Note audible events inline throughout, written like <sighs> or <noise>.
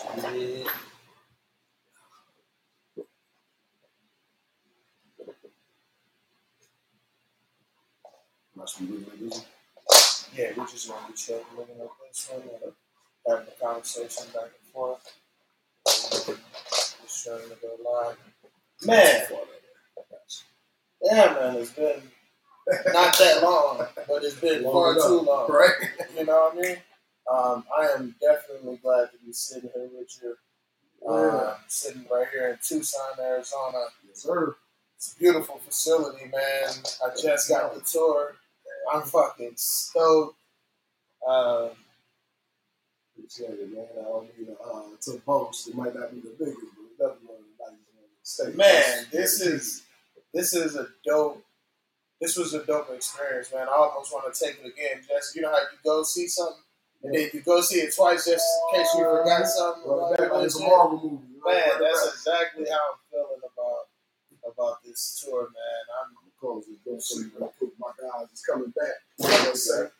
Shit. Must be really busy. Yeah, we just want to be chill, looking at this one, and having a conversation back and forth. Just trying to go live. Man, yeah, man, it's been not that long, but it's been Long far enough, too long. Right? You know what I mean? Um, I am definitely glad to be sitting here with you. Uh, sitting right here in Tucson, Arizona. Yes, sir. It's a beautiful facility, man. I just got the tour. I'm fucking stoked. Um, Appreciate it, man. I don't mean to, uh, to boast. It might not be the biggest, but it's definitely one of the nicest ones in the state. man, this is this is a dope. This was a dope experience, man. I almost want to take it again. Just you know how you go see something and if you go see it twice just in case you forgot something. Run it back like it's a Man, Marvel movie. know? That's exactly how I'm feeling about about this tour, man. I'm close to go see real quick. My guys is coming back. You know what I'm saying?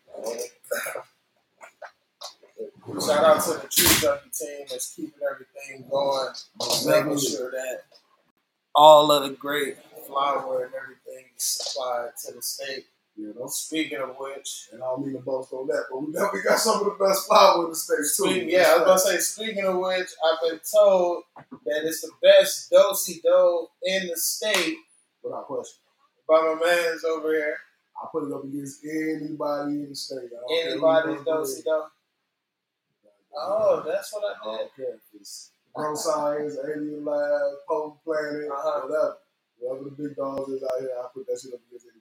Shout out to the Tree Junkie team that's keeping everything going, making sure that all of the great flour and everything is supplied to the state. You know? Speaking of which, And I don't mean to boast on that, but we definitely got some of the best flour in the states too. speaking, yeah, I was gonna say. Speaking of which, I've been told that it's the best dosey dough in the state Without question. by my man's over here. I put it up against anybody in the state. I don't care who Anybody's dosey with. do. Oh, that's what I I did. care it's Grow Science, Alien Lab, Poe Planet, Uh-huh. whatever. Whatever the big dogs is out here, I put that shit up against anybody.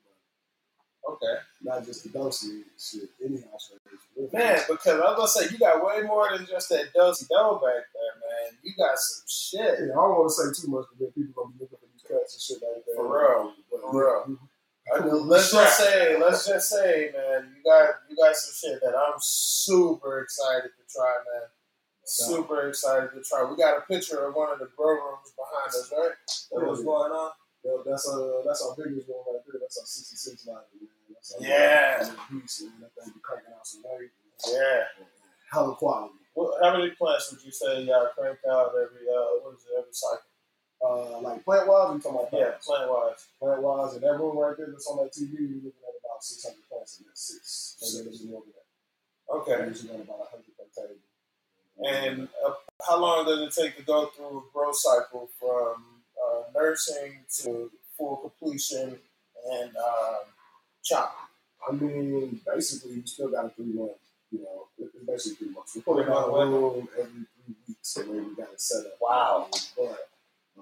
Okay. Not just the Dosey shit, any house. Man, because I was gonna say you got way more than just that dosey do back there, man. You got some shit. Yeah, I don't want to say too much because people gonna be looking for these cuts and shit like that. For real. But, For real. Let's just say, let's just say, man, you got you got some shit that I'm super excited to try, man. Super excited to try. We got a picture of one of the grow rooms behind us, right? That was going on. That's uh that's our biggest one right there. That's our 66 line, man. That's our Yeah. Beast, man. That thing be cranking out some weight. Yeah. Hella quality. What, how many plants would you say y'all crank out every uh what is it every cycle? Uh, like plant wise, we talking about Yeah, plant wise. Plant wise, and that room right there that's on that TV, we're looking at about 600 plants in there. Six. Maybe little bit more than that. Okay. We usually got about 100 per table. And uh, how long does it take to go through a growth cycle from uh, nursing to full completion and um, chop? I mean, basically, you still got a three month. You know, it's basically three months. We're putting out a room every three weeks, the way we got it set up. Wow. But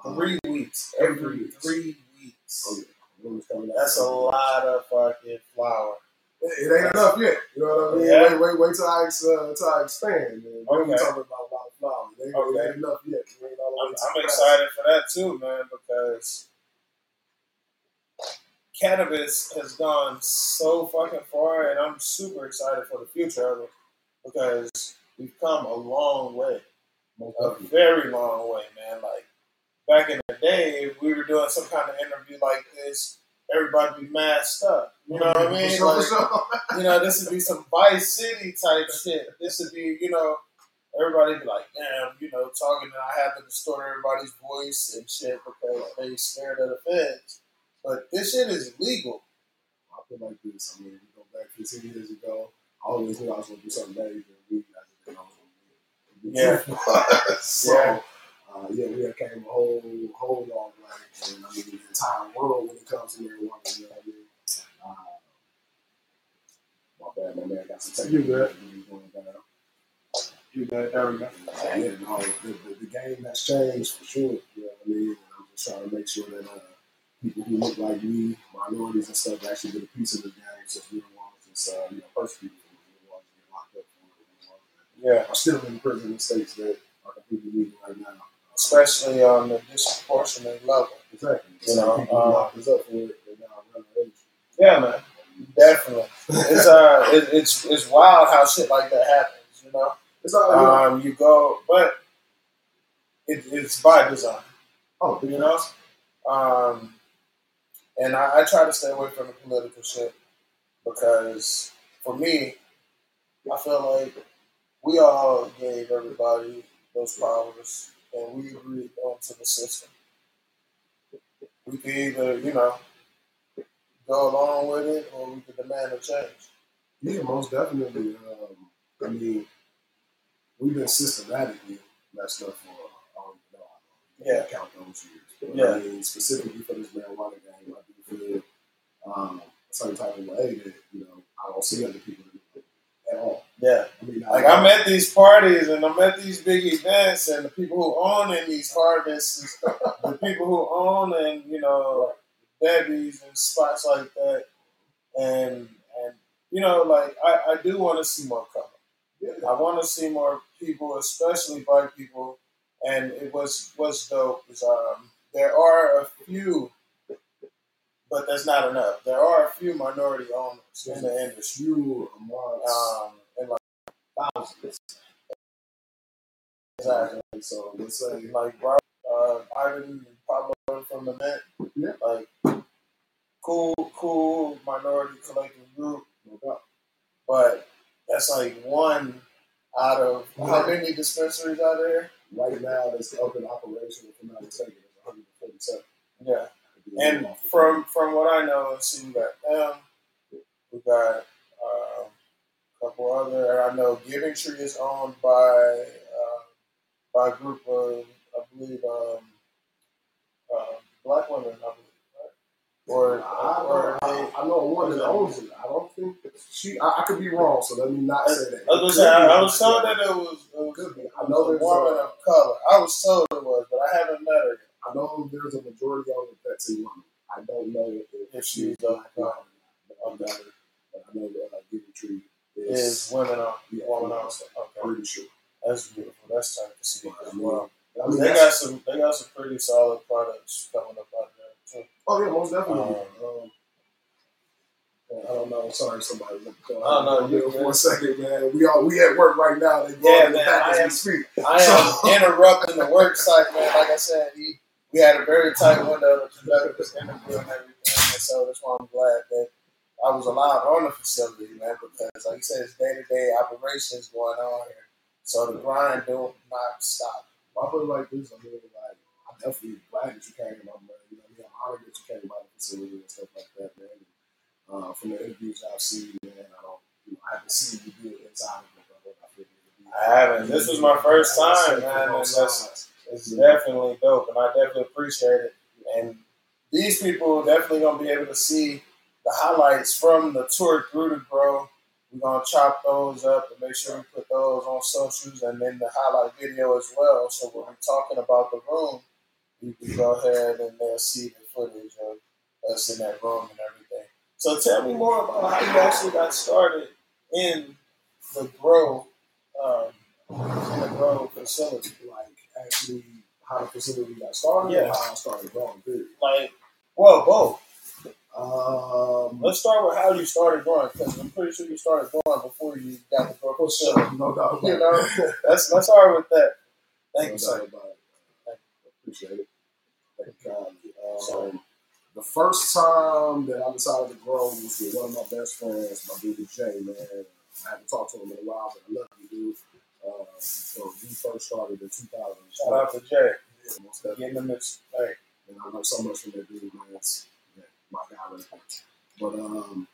um, Three weeks. Every Every week. three weeks. Oh yeah, the room's out. That's a lot of fucking flour. It, it ain't enough yet. You know what I mean? Yeah. Wait, wait, wait till I uh, till I expand. Man. Then Okay. we talking about Oh, okay. it ain't enough yet. Ain't all the way I'm, I'm excited for that too, man, because cannabis has gone so fucking far, and I'm super excited for the future of it because we've come a long way. A very long way, man. Like back in the day, if we were doing some kind of interview like this, everybody be masked up. You know what I mean? Like, you know, this would be some Vice City type shit. This would be, you know, everybody be like, damn, you know, talking, and I have to distort everybody's voice and shit because they scared of the feds. But this shit is legal. I feel like this. I mean, we go back 15 years ago. I always knew I was going to do something. We, I just didn't know Yeah. <laughs> so, Yeah. Uh, yeah, we have came a whole, whole long way. And I mean, the entire world when it comes to marijuana, you know what I mean? Uh, my bad, my man got some You good. Issues going down. You good? There we go. Yeah, no, the, the, the game has changed for sure. You know what I mean? I'm just trying to make sure that uh, people who look like me, minorities and stuff, actually get a piece of the game since we don't want to just, uh, you know, persecute people. We don't want to get locked up for it. We don't want to- Yeah. are still in prison in states that are completely legal right now. Especially on the disproportionate level. Exactly. You So know, people who locked us up for it, now running the industry. Yeah, man. Definitely. It's uh, it, it's it's wild how shit like that happens. You. It's all, you know, Um, you go, but it, it's by design, oh, you know. Um, and I, I try to stay away from the political shit because, for me, I feel like we all gave everybody those powers, and we agreed onto the system. We could either, you know, go along with it, or we could demand a change. Yeah, most definitely. Um, I mean, we've been systematically messed up for I don't even know how long. Yeah. Count those years. Yeah. I mean, specifically for this marijuana game, I do feel um, a certain type of way that you know I don't see other people at all. Yeah. I mean, Like I'm at these parties and I'm at these big events, and the people who own in these harvests, <laughs> the people who own and you know Debbie's and spots like that, and and you know like I, I do want to see more color. Yeah, I want to see more people, especially black people, and it was was dope. Is um there are a few, but that's not enough. There are a few minority owners in the industry. few amongst Um, and like thousands. exactly. So let's say like Rob, uh, Ivan and Pablo from the Met. Yeah. Like cool, cool minority collective group, no doubt. but that's like one out of how many dispensaries are there? Right now, that's up in operation. If I'm not mistaken, it's 147. Yeah. And from from what I know, let's see, we got them. We got um, a couple other. I know Giving Tree is owned by uh, by a group of I believe um, uh, black women. I believe, Or I, or. I, I know one that owns it. I don't think she. I, I could be wrong, so let me not say that. I was, gonna I, I was told that it was, it was, Could be. it I was know a there's woman a- of color. I was told it was, but I haven't met her. I know there's a majority owner that's a woman. I don't know if, If she she's is black a- or not. I don't know, but I know that uh, Giving Tree is, Is women on yeah, woman on? Okay, pretty sure. that's beautiful. That's tight to see as well. I mean, they got some. They got some pretty solid most definitely. Um, Um, I don't know. Sorry, somebody. Go Oh, no, ahead. you for a second, man. We all we at work right now. They go Yeah, in the man, back I am, we speak. I am <laughs> interrupting the work site, man. Like I said, he, we had a very tight window to conduct this interview and everything, and so that's why I'm glad that I was allowed on the facility, man. Because, like you said, it's day to day operations going on here, so the grind do not stop. I feel like this. I mean, like I'm definitely glad that you came. I'm, uh, you know, I mean, I'm honored that you came by the facility and stuff like that, man. And, uh, from the interviews I've seen, man, I don't, you know, I haven't seen you do it inside of it. but I feel it. I haven't. This was my first time, man, that's- It's definitely dope, and I definitely appreciate it. And these people definitely gonna be able to see the highlights from the tour through the grow. We're gonna chop those up and make sure we put those on socials and then the highlight video as well. So when we're talking about the room, you can go ahead and they'll see the footage of us in that room and everything. So tell me more about how you actually got started in the grow, like actually how the facility got started Yeah. or how I started growing. Period. Like, well, both. Um, Let's start with how you started growing, because I'm pretty sure you started growing before you got the grow for facility. sure, no doubt You know, <laughs> let's let's start with that. Thank no you, sir. doubt about it. Thank Appreciate it. Thank you kindly. Um, the first time that I decided to grow was with one of my best friends, my dude Jay, man. I haven't talked to him in a while, but I love you, dude. Um, so we 2000. Shout out to Jay. Yeah, most definitely. Getting them this. Hey, And I learned so much from that dude, man. It's yeah, my guy right there. But um,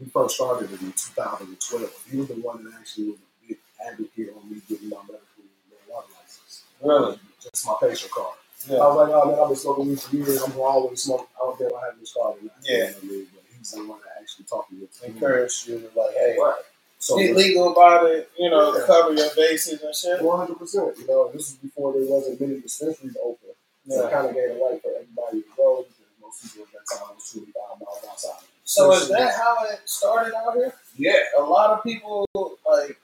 we first started in 2012. He was the one that actually was a big advocate on me getting my medical marijuana license. really? Just my patient card. Yeah. I was like, oh man, I've been smoking weed for years. I'm gonna always smoke. I don't care if I have this card or not. Yeah. You know what I mean? But he's the one that actually talked to me into it. Encourage you like, hey, Right. So be legal about it. You know, Yeah. cover your bases and shit. one hundred percent. You know, this was before there wasn't many dispensaries open. So Yeah. kind of gave it right for everybody to go because most people at that time was twenty five miles outside. So is that how it started out here? Yeah. a lot of people like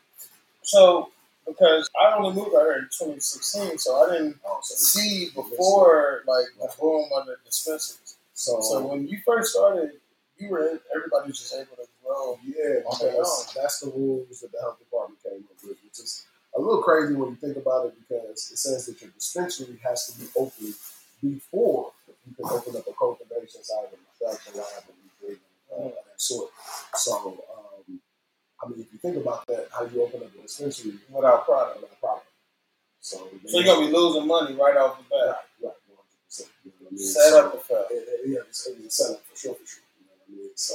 so because I only moved out here in 2016, so I didn't Oh, so, see before like the boom of the dispensaries. so, So when you first started, you were everybody was just able to grow. yeah, because that's the rules that the health department came up with, which is a little crazy when you think about it because it says that your dispensary has to be open before you can open up a cultivation side of extraction lab and uh, of that sort. So, um, I mean, if you think about that, how you open up a dispensary Without product. without a problem. So, So you're gonna be losing money right off the bat. right, 100%. You know what I mean? Set So, up it, it, yeah, it's, it was a setup for sure, for sure. You know what I mean? So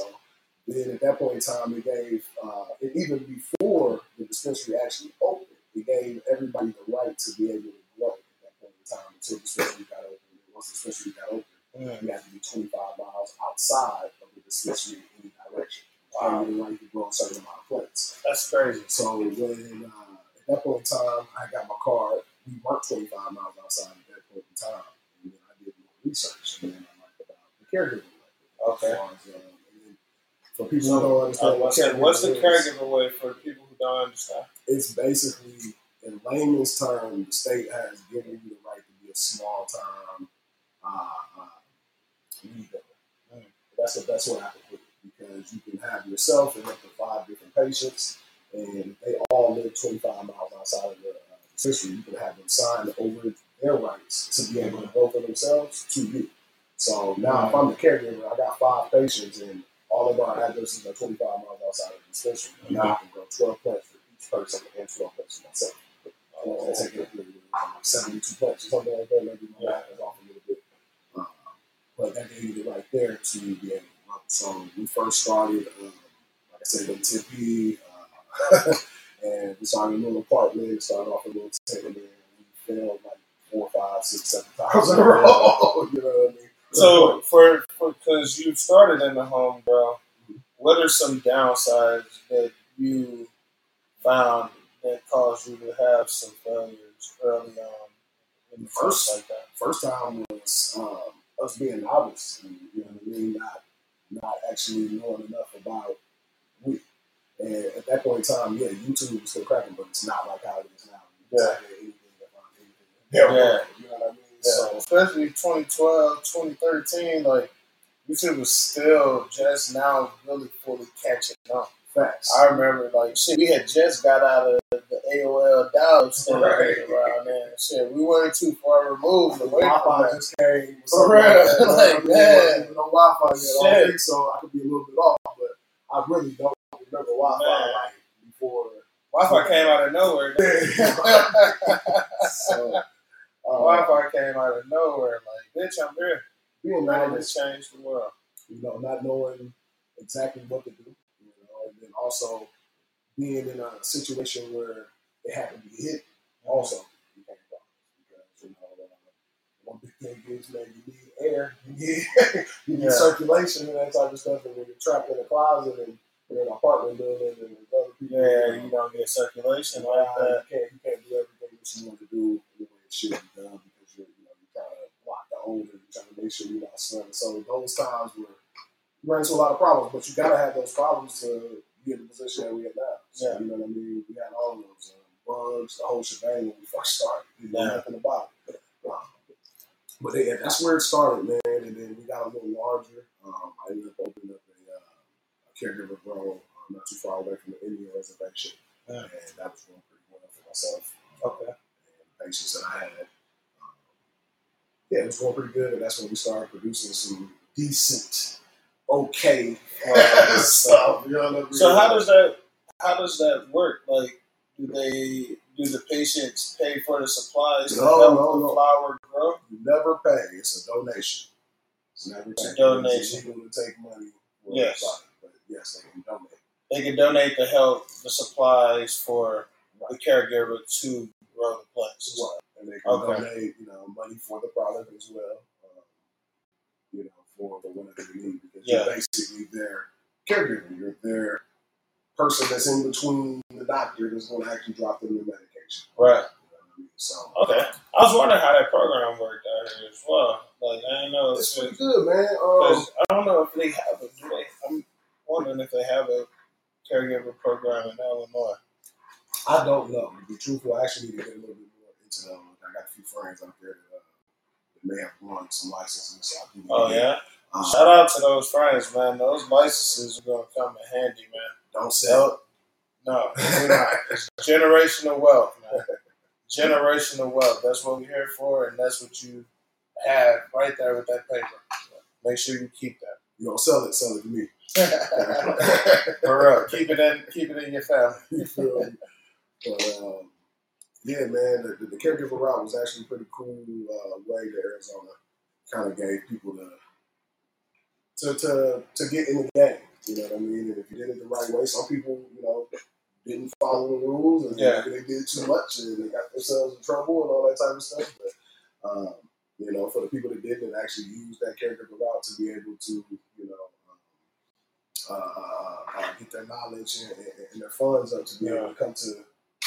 then at that point in time, it gave, uh, and even before the dispensary actually opened, it gave everybody the right to be able to grow at that point in time until the dispensary got open. And once the dispensary got open, Mm. you had to be 25 miles outside of the dispensary in any direction. Wow. You had to grow a certain amount of plants. That's crazy. So when uh, at that point in time, I got my card. We weren't 25 miles outside at that point in time, and then I did more research, and then I learned about the caregiver. Okay. As far as, uh, for people who don't understand, was what gonna what's the caregiver way for people who don't understand? It's basically, in layman's term, the state has given you the right to be a small time uh, uh, leader. That's the best way I can put it because you can have yourself and up to five different patients, and they all live 25 miles outside of the uh, dispensary. You can have them sign over their rights to be able to vote for themselves to you. So now, if I'm the caregiver, I got five patients, and all of our addresses are 25 miles outside of the dispensary. And now I can grow 12 plants for each person and 12 plants for myself. It like 72 plants or something like that. Maybe my math is off a little bit. Uh, but that gave me the right there to be able to run. So we first started, um, like I said, in Tempe, uh, <laughs> and we started a little apartment, started off a little tent, and then we filmed like four, five, six, seven <laughs> times in a row. <laughs> you know what I mean? So for because you started in the home, bro, what are some downsides that you found that caused you to have some failures early on in the First- like that? first time was um, us being novice, and, you know what I mean, not not actually knowing enough about weed. And at that point in time, yeah, YouTube was still cracking, but it's not like how it is now. You Yeah. can anything anything. Yeah. you know what I mean. So especially 2012, 2013, like YouTube was still just now really fully catching up. facts. I remember like shit, we had just got out of the AOL dial stage Right. around then. Shit, we weren't too far removed the Wi-Fi just came. or For real, like <laughs> like, I man. On Wi-Fi yet. I Shit. don't think so. I could be a little bit off, but I really don't remember Wi-Fi Man. like before. Wi-Fi came out of nowhere. <laughs> <laughs> so, uh, Wi-Fi came out of nowhere. Like, bitch, I'm here. being Ready novice, to change the world. you know, not knowing exactly what to do, you know, and then also being in a situation where it had to be hit also became a problem because you know uh, one big thing is man you need air, <laughs> you need you need Yeah. circulation and that type of stuff, and when you're trapped in a closet and in an apartment building and other people, Yeah, you don't get circulation like that. you can't you can't do everything that you want to do the way it should be done because you're you know you're trying to block the odor, you're trying to make sure you're not smelling. So those times were you run into a lot of problems, but you gotta have those problems to be in the position that we're in now. So, Yeah. You know what I mean? We had all of those um, bugs, the whole shebang when we first started. You know Yeah. nothing about it. But yeah, that's where it started, man. And then we got a little larger. Um, I ended up opening up a, uh, a caregiver role um, not too far away from the Indian reservation, Yeah. and that was going pretty well for myself. Okay. And the patients that I had. Um, yeah, it was going pretty good, and that's when we started producing some decent, okay <laughs> Uh, stuff. You know what I mean? So how does that how does that work? Like, do they do the patients pay for the supplies to No, help no, the no. flower grow? you never pay? It's a donation. It's never It's a donation. It's illegal to take money. For Yes. anybody, but yes, they can donate. They can donate to help the supplies for the caregiver to the plants. Right. And they can Okay. donate, you know, money for the product as well. Um, you know, for the whatever you need because Yeah. you're basically their caregiver. You're their person that's in between the doctor that's going to actually drop them the medication. Right. You know what I mean? So Okay. I was wondering how that program worked out here as well. Like I didn't know it's pretty good, man. Um, I don't know if they have a. I'm wondering if they have a caregiver program in Illinois. I don't know. To be truthful, I actually need to get a little bit more into them. I got a few friends out there that, uh, that may have won some licenses. So Oh yeah. Um, Shout out to those friends, man. Those licenses are gonna come in handy, man. Don't sell. It. No, we're not. <laughs> It's generational wealth, man. Generational wealth. That's what we're here for, and that's what you have right there with that paper. Make sure you keep that. You don't sell it, sell it to me. <laughs> <laughs> For real. Keep it in keep it in your family. You feel me? But um, Yeah, man, the, the, the caregiver route was actually pretty cool uh, way that Arizona kind of gave people the to, to to get in the game. You know what I mean? And if you did it the right way, some people, you know, didn't follow the rules and Yeah. they did too much and they got themselves in trouble and all that type of stuff. But um, you know, for the people that did and actually used that caregiver route to be able to, you know, um, uh, uh, uh, get their knowledge and, and, and their funds up to be able to come to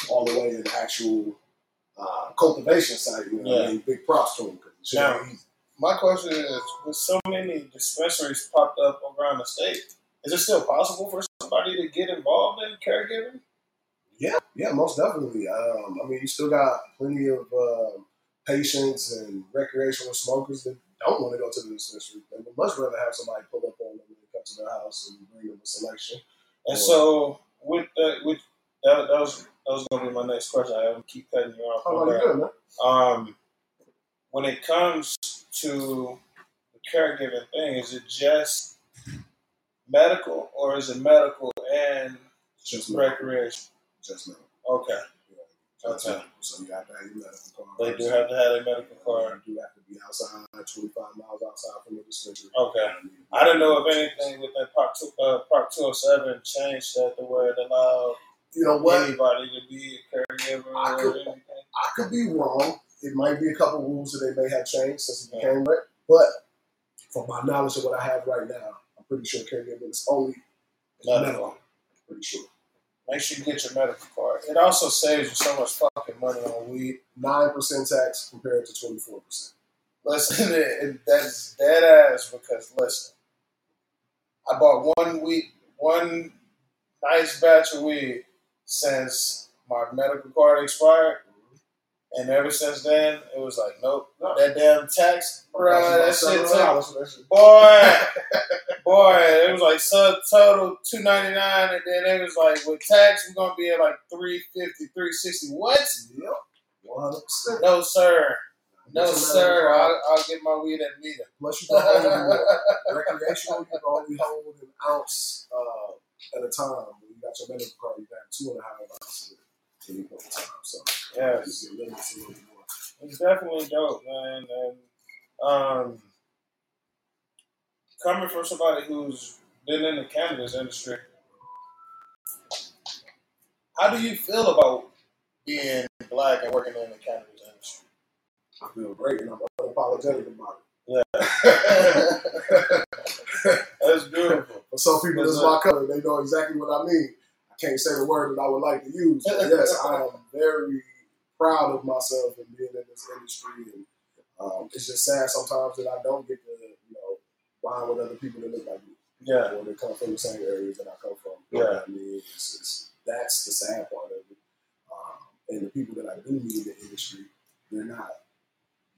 all the way in the actual uh, cultivation site. You know, what I mean, big props to them because Now- ain't. My question is, with so many dispensaries popped up around the state, is it still possible for somebody to get involved in caregiving? Yeah, yeah, most definitely. Um, I mean, you still got plenty of um patients and recreational smokers that don't want to go to the dispensary. They would much rather have somebody pull up on them and come to their house and bring them a selection. And Or- so, with that, with that, that was that was going to be my next question. I don't keep cutting you off. How My about bad. you, man? Um, when it comes to the caregiving thing, is it just medical or is it medical and Just recreation? Just medical. Okay, Yeah, Okay. medical. So you have to have your medical card. they do have to have a medical card. You do have to be outside, 25 miles outside from the dispensary. Okay. I didn't know if anything with that Prop two, uh, Prop two hundred seven changed that to where it allowed You know what? anybody to be a caregiver I could- I could be wrong. It might be a couple rules that they may have changed since it became right. But from my knowledge of what I have right now, I'm pretty sure caregiving is only Medical. medical. Pretty sure. Make sure you get your medical card. It also saves you so much fucking money on weed. Nine percent tax compared to twenty four percent. Listen, <laughs> that's dead ass because listen, I bought one week, one nice batch of weed since my medical card expired, and ever since then it was like, nope, that damn tax, bro, that shit took boy, <laughs> boy, it was like subtotal two ninety nine, and then it was like with tax we're gonna be at like 350, 360. What? Yep. One hundred percent. No sir, no sir. I'll, I'll get my weed at Vita. Plus you can only <laughs> recreational, you can only hold an ounce uh, at a time. Got your medical card, you got two and a half ounces at any point in time. So Yes. you can limit to a little more. It's definitely dope, man. And um, coming from somebody who's been in the cannabis industry, how do you feel about being black and working in the cannabis industry? I feel great and I'm unapologetic about it. Yeah, <laughs> That's beautiful. For some people, this is my color. They know exactly what I mean. I can't say the word that I would like to use. But yes, I am very proud of myself and being in this industry. And um, it's just sad sometimes that I don't get to, you know, bond with other people that look like me. Yeah. Or they come from the same areas that I come from. You know I mean? It's, it's, that's the sad part of it. Um, and the people that I do meet in the industry, they're not.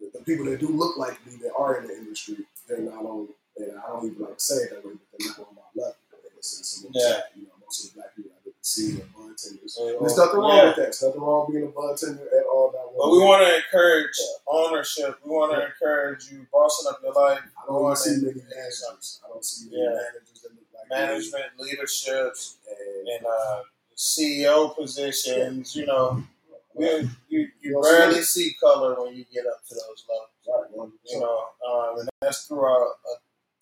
The, the people that do look like me that are in the industry, they're not on. And I don't even like to say it that way, but they're not on my level. In a sense, in which, Yeah. You know, most of the black people I get to see are bud tenders. Yeah. There's nothing wrong Yeah. with that. There's nothing wrong being a bud tender at all. But we want to encourage ownership. We want to encourage you bossing up your life, I don't want to see many managers. I don't see many Yeah. managers that look like me. management, leaderships, And, and uh, CEO positions. You know, you, you, you Well, barely see color when you get up to those levels. right, man. You know, um, and that's throughout a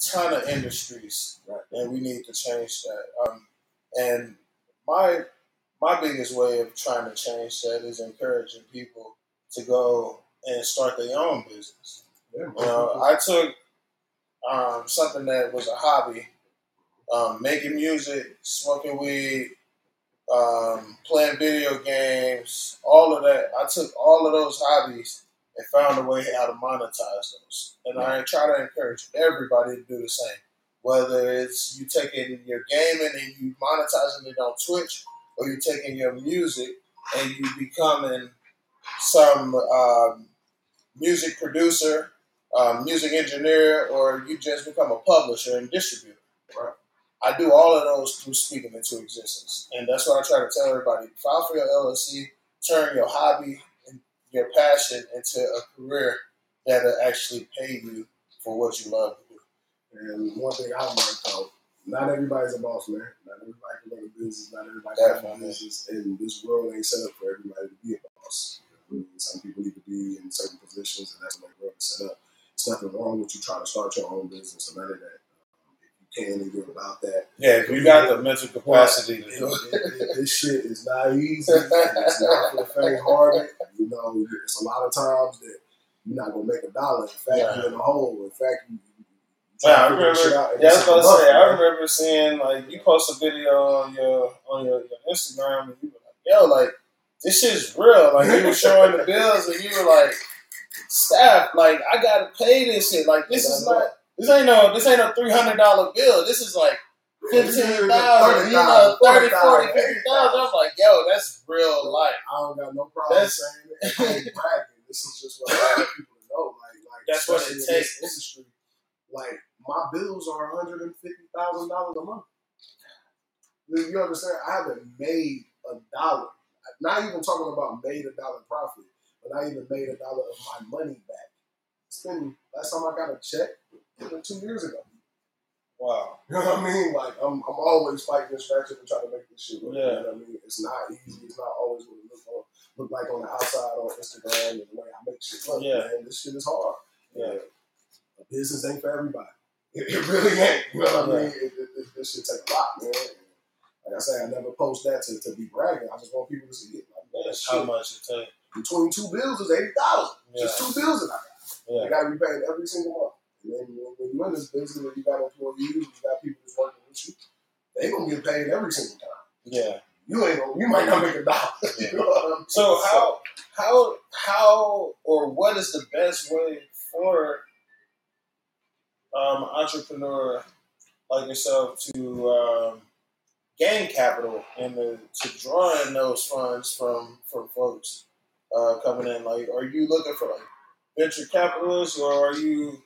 ton of industries, Right. and we need to change that. Um, and my my biggest way of trying to change that is encouraging people to go and start their own business. Yeah, You know, I took um, something that was a hobby, um, making music, smoking weed, um, playing video games, all of that. I took all of those hobbies and found a way how to monetize those. And I try to encourage everybody to do the same. Whether it's you taking your gaming and you monetizing it on Twitch, or you're taking your music and you becoming some um, music producer, um, music engineer, or you just become a publisher and distributor. Right. I do all of those through speaking into existence, and that's what I try to tell everybody: file for your LLC, turn your hobby and your passion into a career that'll actually pay you for what you love to do. And one thing I learned though, not everybody's a boss, man. Not everybody can run a business. Not everybody can run a business. And this world ain't set up for everybody to be a boss. Some people need to be in certain positions, and that's what they is set up. It's nothing wrong with you trying to start your own business or none of that. If you can and you're about that, yeah, if you got the mental capacity to do it, this shit is not easy. it's not for the faint-hearted. You know, it's a lot of times that you're not gonna make a dollar. In fact, yeah. you're in a hole. In fact, you, yeah, I remember. Yeah, I was about to say. I remember seeing like you post a video on your on your, your Instagram, and you were like, "Yo, like this shit's real." Like you were showing the bills, and you were like, "Staff, like I gotta pay this shit. Like this is not. This ain't no. This ain't a three hundred dollar bill. This is like." Fifteen thousand, you know, 30, 40, 50,000. I'm like, yo, that's real life. I don't got no problem that's, saying it. I ain't bragging. This is just what I want people to know. Like, like that's what it takes. Industry, like my bills are one hundred and fifty thousand dollars a month. You understand? I haven't made a dollar. Not even talking about made a dollar profit, but I even made a dollar of my money back. It's been last time I got a check two years ago. Wow. <laughs> You know what I mean? Like I'm, I'm always fighting and scratching and trying to make this shit work. Yeah. You know what I mean? It's not easy. It's not always what it look, on, look like on the outside on Instagram and the way I make shit look. Yeah. Man, this shit is hard. Yeah. A business ain't for everybody. It, it really ain't. You know what I mean? It, it, it, this shit take a lot, man. Like I say, I never post that to, to be bragging. I just want people to see it. Like, man, That's how much it takes. Between two bills is eighty dollars. Yeah. Just two bills that I got. Yeah. I got to be paid every single month. And then when you're in this business when you got employees, you got people that's working with you, they gonna get paid every single time. Yeah. You ain't gonna, you might not make a dollar. <laughs> Yeah. you know so how how how or what is the best way for um, entrepreneur like yourself to um, gain capital and to, to draw in those funds from from folks uh, coming in? Like, are you looking for like venture capitalists, or are you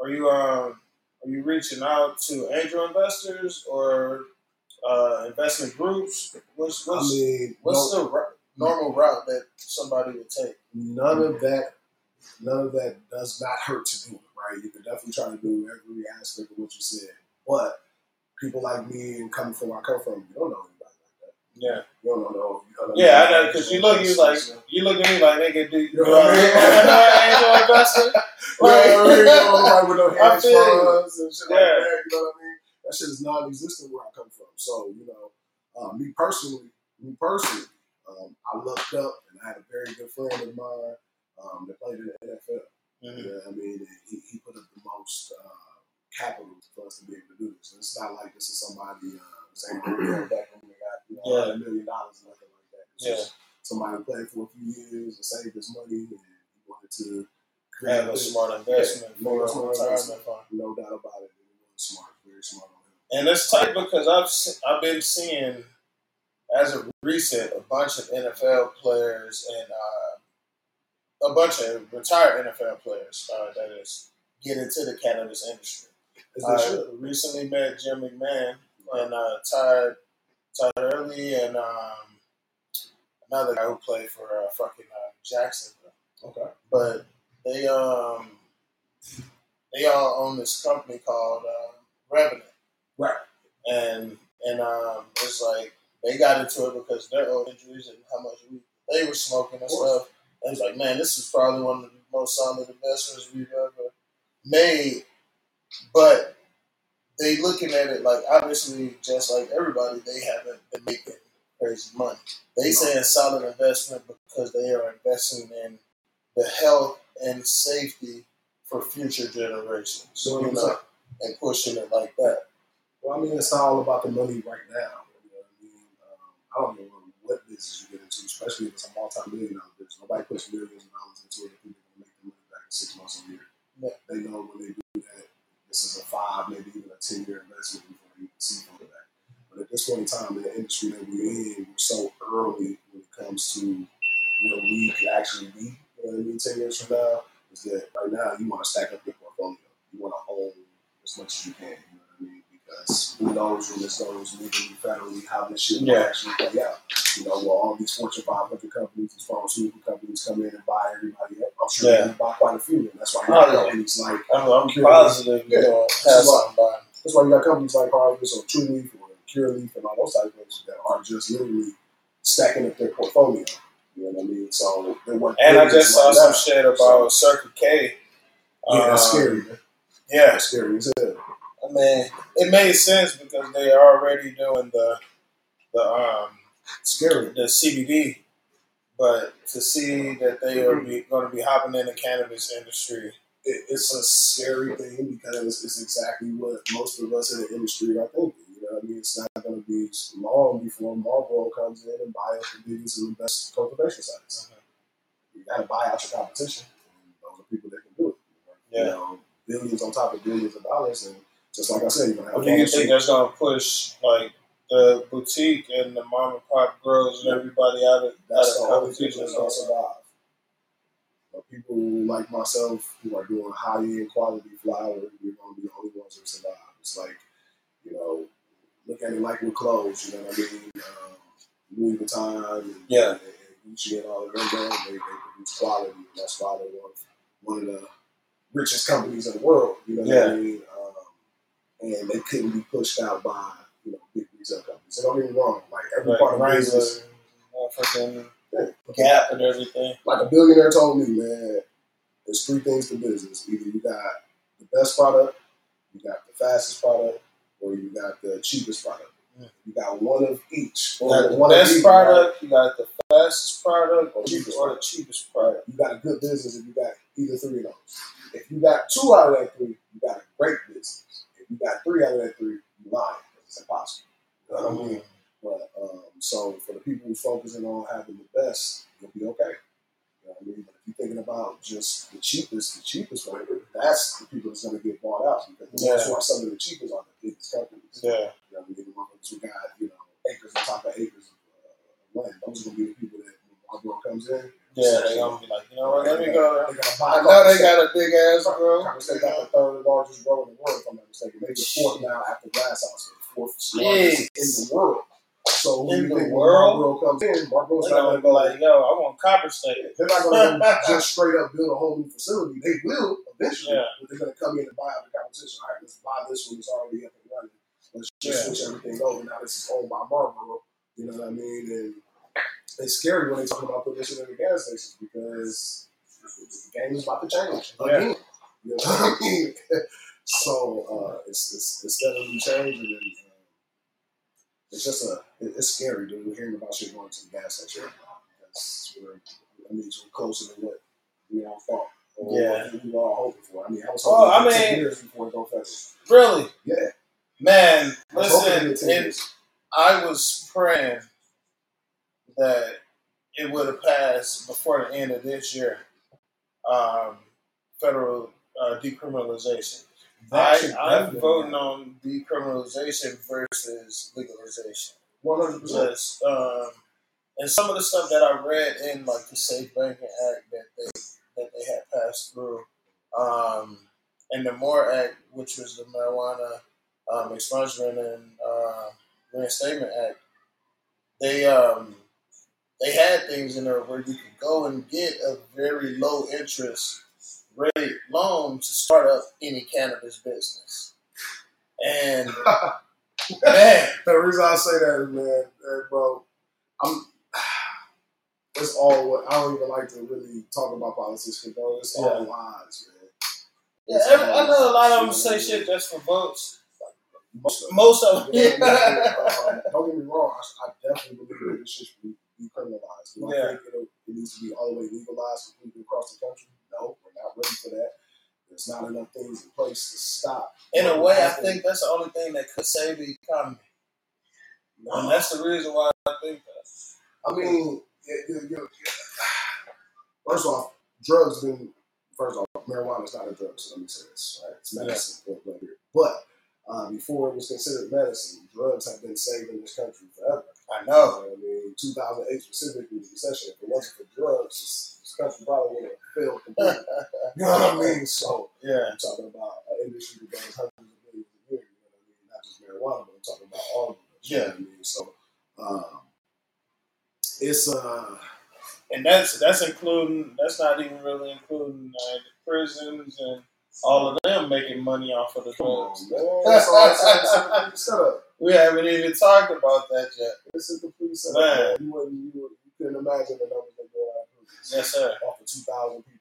are you um, are you reaching out to angel investors or uh, investment groups? What's what's, I mean, what's no, the normal route that somebody would take? None of that. None of that does not hurt to do right? You can definitely try to do every aspect of what you said. But people like me and coming from where I come from, you don't know anybody like that. Yeah. You don't know. You don't know yeah, I know because you look, you like, you look at me like nigga, do you <laughs> know what I mean? angel investor? Like, I mean, with no <laughs> hedge funds and shit yeah. like that. You know what I mean? That shit is non-existent where I come from. So you know, uh, me personally, me personally, um, I looked up and I had a very good friend of mine um, that played in the NFL. Mm-hmm. Know I mean? he, he put up the most uh, capital for us to be able to do this. And it's not like this is somebody, uh, same back when got you know, yeah. a million dollars, or nothing like that. It's yeah. just somebody played for a few years and saved his money and he wanted to have a smart investment yeah, for smart fund. No doubt about it. It was smart, very smart on him. And it's tight because I've I've been seeing as of recent a bunch of NFL players and uh, a bunch of retired NFL players uh, that is get into the cannabis industry. I recently met Jim McMahon and uh, Todd Todd Early and um, another guy who played for uh, fucking uh, Jacksonville. Okay, but they um they all own this company called uh, Revenant. Right. And and um, it's like they got into it because their old injuries and how much weed they were smoking and stuff I was like, man, this is probably one of the most solid investments we've ever made. But they looking at it like obviously just like everybody, they haven't been making crazy money. They saying solid investment because they are investing in the health and safety for future generations. So you know, and pushing it like that. Well, I mean, it's not all about the money right now. You know I mean? Um, I don't know business you get into, especially if it's a multi-million dollar business. Nobody puts millions of dollars into it if they're to make the money back in six months a year. Yeah. They know when they do that, this is a five, maybe even a ten-year investment before they see from that. But at this point in time in the industry that we're in, we're so early when it comes to where we can actually be. You know what I mean? Ten years from now, is that right now you want to stack up your portfolio. You want to own as much as you can. You know what I mean? Because who knows when this goes legally, federally, how this shit will actually play out. You know, where all these Fortune 500 companies, these pharmaceutical companies come in and buy everybody up. I'm sure yeah. they buy quite a few of them. That's why you got oh, companies like. I'm, I'm positive you know, that's, why, that's why you got companies like Harvest or Trulieve or Curaleaf and all those type of things that are just literally stacking up their portfolio. You know what I mean? So they work. And I just saw some shit about Circle K. Yeah, that's Um, scary. Man. Yeah, That's scary as hell. I mean, it made sense because they are already doing the the um Scary. the CBD, but to see that they are be, going to be hopping in the cannabis industry, It, it's a scary thing because it's exactly what most of us in the industry are thinking. You know what I mean? It's not going to be long before Marlboro comes in and buys the biggest and the best cultivation sites. You got to buy out your competition. Those are people that can do it. Yeah. You know, billions on top of billions of dollars. And just like I said, you're What have do you think that's going to push like the boutique and the mom and pop girls and everybody out of out That's of the only competition? that's going to survive. But people like myself who are doing high end quality flower, we're going to be the only ones who survive. It's like, you know, look at it like with clothes, you know what I mean? Um, Louis Vuitton and, Yeah. and, and Gucci and all of them, they, they produce quality. That's why they're one of, one of the richest companies in the world, you know what Yeah. I mean? And they couldn't be pushed out by, you know, big retail companies. And don't get me wrong, like every Like part of business, motherfucking yeah, Gap and everything. like a billionaire told me, man, there's three things to business. Either you got the best product, you got the fastest product, or you got the cheapest product. Mm. You got one of each. You got the one best these, product, you got the fastest product, Or or, cheapest or the cheapest product. You got a good business if you got either three of those. If you got two out of that three, you got a great business. You got three out of that three, you lying it's impossible. You know what I mean? But um, so for the people who's focusing on having the best, you'll be okay. You know what I mean? But if you're thinking about just the cheapest, the cheapest flavor, that's the people that's going to get bought out because Yeah. who are some of the cheapest are the biggest companies. Yeah, You know what I mean? The ones who got you know acres on top of acres of uh, land. Those are going to be the people that when Marlboro comes in, yeah, they gonna be like, you know what? Let me go. They're gonna I know they got a big ass. Congress, they got the third largest grow in the world, if I'm not mistaken. Maybe the fourth now after Glass House, the fourth largest in the world. So when In the world? Comes in, They're not gonna go like, yo, I want copper state. They're not going <laughs> to just straight up build a whole new facility. They will eventually, Yeah. but they're to come in and buy out the competition. All right, let's buy this one. It's already up and running. Let's just Yeah. switch everything over. Now this is owned by Marlboro. You know what I mean? And it's scary when they talk about shit in the gas stations because the game is about to change Yeah. You know what I mean? <laughs> so uh, it's, it's it's definitely changing, and uh, it's just a it- it's scary, dude. We're hearing about shit going to the gas station right now I mean we're closer than what we all thought. Or Yeah. what we all hoping for. I mean, I was Well, hoping I for ten mean- years before it go federal. Really, Yeah, man. I Listen, to get ten and. I was praying that it would have passed before the end of this year. Um, federal uh, decriminalization. I, I'm voting on decriminalization versus legalization. one hundred percent. Um, and some of the stuff that I read in like the Safe Banking Act that they that they had passed through, um, and the More Act, which was the marijuana um, expungement and uh, reinstatement act, they um, they had things in there where you could go and get a very low interest rate loan to start up any cannabis business, and <laughs> man. <laughs> The reason I say that is, man, eh, bro, I'm. <sighs> It's all what I don't even like to really talk about politics, because bro, it's all Yeah. lies, man. Yeah, It's every, I know a lot of them say shit just for votes. Most of them. Most of them, You know what I mean? yeah. Don't get me wrong, I, I definitely believe that this shit should be decriminalized. Do I think it'll, it needs to be all the way legalized completely across the country? No, we're not ready for that. There's not enough things in place to stop. In a way, I think that's the only thing that could save the economy, No. and that's the reason why I think that. I mean, it, it, it, first off, drugs been first off, marijuana is not a drug, so let me say this. Right? It's medicine, blank but uh, before it was considered medicine, drugs have been saving this country forever. I know. Know what I mean, 2008 specifically, the recession. If it wasn't for drugs, this, this country probably would have failed completely. <laughs> you know what I mean? So Yeah, I'm talking about an industry that does hundreds of millions a year. You know what I mean? Not just marijuana, but I'm talking about all of them. You know I mean? So um, it's uh. and that's that's including. That's not even really including uh, the prisons and all of them making money off of the on, drugs. man. That's all I'm saying. It's <laughs> a complete setup. We haven't even talked about that yet. It's a complete setup. Man. Man. You, wouldn't, you, you couldn't imagine the numbers they business. Yes, sir. Off of two thousand people.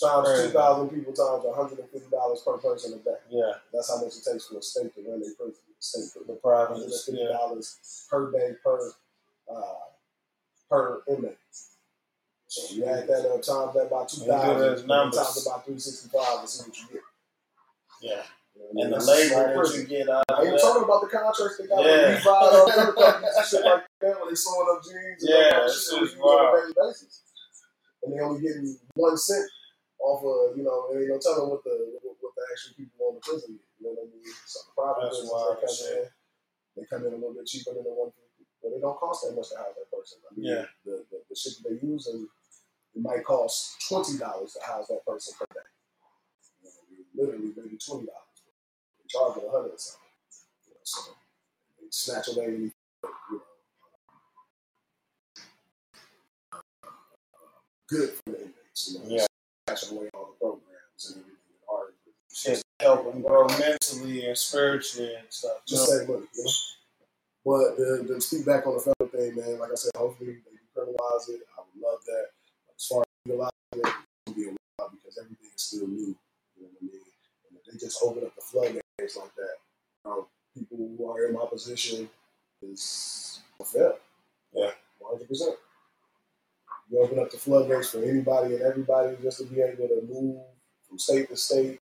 Times Crazy. two thousand people times one hundred and fifty dollars per person a day. Yeah. That's how much it takes for a state to run a prison. State prison. The One hundred private. and fifty Yeah. dollars per day per uh, per inmate. So you add that up, times that by two thousand, times about by three sixty five, and see what you get. Yeah. You know what I mean? And the labor that you get out I that. talking about the contracts they got Yeah. with Levi or companies and shit like that when they sewing up jeans. and Yeah, all that that shit shit we use on a daily basis. And they only getting one cent off of, you know, and ain't no telling what the what, what the actual people on the prison get. You know what I mean? So the private prisons they come shit. in, they come in a little bit cheaper than the one. But it don't cost that much to house that person. I mean, Yeah. the, the, the shit that they use and it might cost twenty dollars to house that person per day. You know, what I mean? literally maybe twenty dollars. Charge a hundred or something. You know, so they snatch away any you know good for the inmates. You know, Yeah. snatching away all the programs and everything in prison. Shit, help them grow mentally and spiritually and stuff. just save money, you know. But to, to speak back on the federal thing, man, like I said, hopefully they can decriminalize it. I would love that. As far as legalizing it, it's gonna be a while because everything is still new. You know what I mean? Just open up the floodgates like that, know, people who are in my position is a fail. Yeah. one hundred percent. You open up the floodgates for anybody and everybody just to be able to move from state to state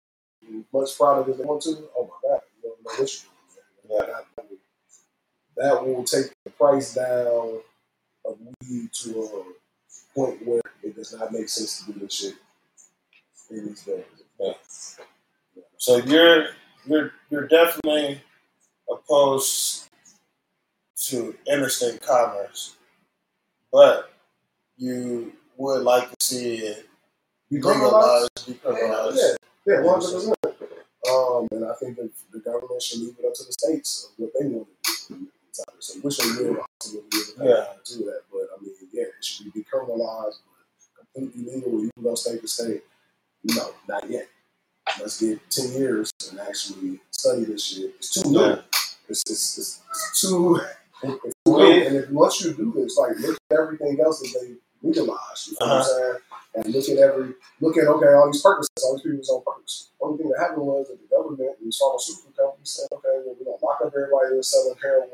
much product as they want to. Oh my God, you don't know what you're doing. man. That, that will take the price down of weed to a point where it does not make sense to do this shit in these days. Yeah. So you're you're you're definitely opposed to interstate commerce, but you would like to see it Decriminalized? legalized, decriminalized. Yeah, yeah, one hundred percent. Um, and I think that the government should leave it up to the states of what they want to do. So wish they would also be able to do that, but I mean, yeah, it should be decriminalized, but completely legal. You can go state to state. No, not yet. Let's get ten years and actually study this shit. It's too new. Yeah. It's, it's, it's, it's too. <laughs> It's too new. And if once you do this, like look at everything else that they legalized. You know what I'm saying? And look at every look at okay, all these purposes, all these people's on purpose. Only thing that happened was that the government and these pharmaceutical companies said, okay, well, we're gonna lock up everybody that's selling heroin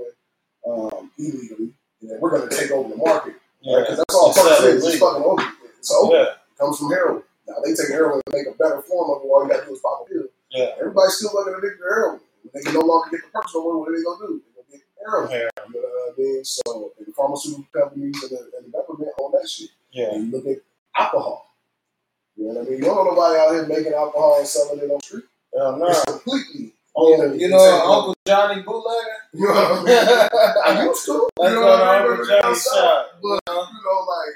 um, illegally, and then we're gonna take over the market. Yeah, Because that's all It's purpose is. It's fucking opiate. It's opiate. yeah, It comes from heroin. Now they take heroin and make a better form of it. All you gotta do is pop a pill. yeah, Everybody's still looking addicted to heroin. They can no longer get the purpose no more, what are they gonna do? They're gonna get heroin. yeah, You know what I mean? So the pharmaceutical companies and the, and the government own that shit. yeah. And you look at alcohol. You know what I mean? You don't know nobody out here making alcohol and selling it on the street. Hell no. It's completely oh, owned. You know. Uncle Johnny bootlegger? <laughs> You know what I mean? I used to. Let's you know what I But Johnny's shop. But you know, like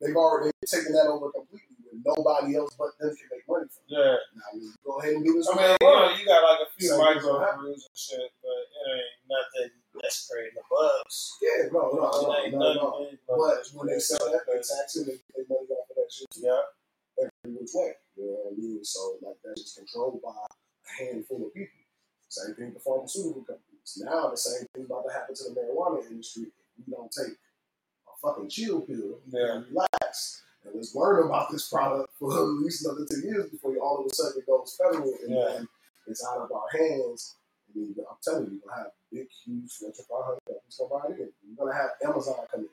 they've already taken that over completely, nobody else but them can make money from it. Yeah. Now we go ahead and do this. I mean, you know, you got like a few Same micro and shit, but it ain't nothing that's creating the buzz. yeah, no, no, no, no, no. nothing But when they sell that, they tax it, they make money off of that shit Yeah, every which way. You know what I mean? So like that's just controlled by a handful of people. Same thing with the pharmaceutical companies. Now the same thing about to happen to the marijuana industry. If we don't take a fucking chill pill Yeah. and relax. And let's learn about this product for at least another two years before you all of a sudden it goes federal and Yeah. then it's out of our hands. And then I'm telling you, you're gonna have big, huge Fortune 500 companies come right in. You're gonna have Amazon come in.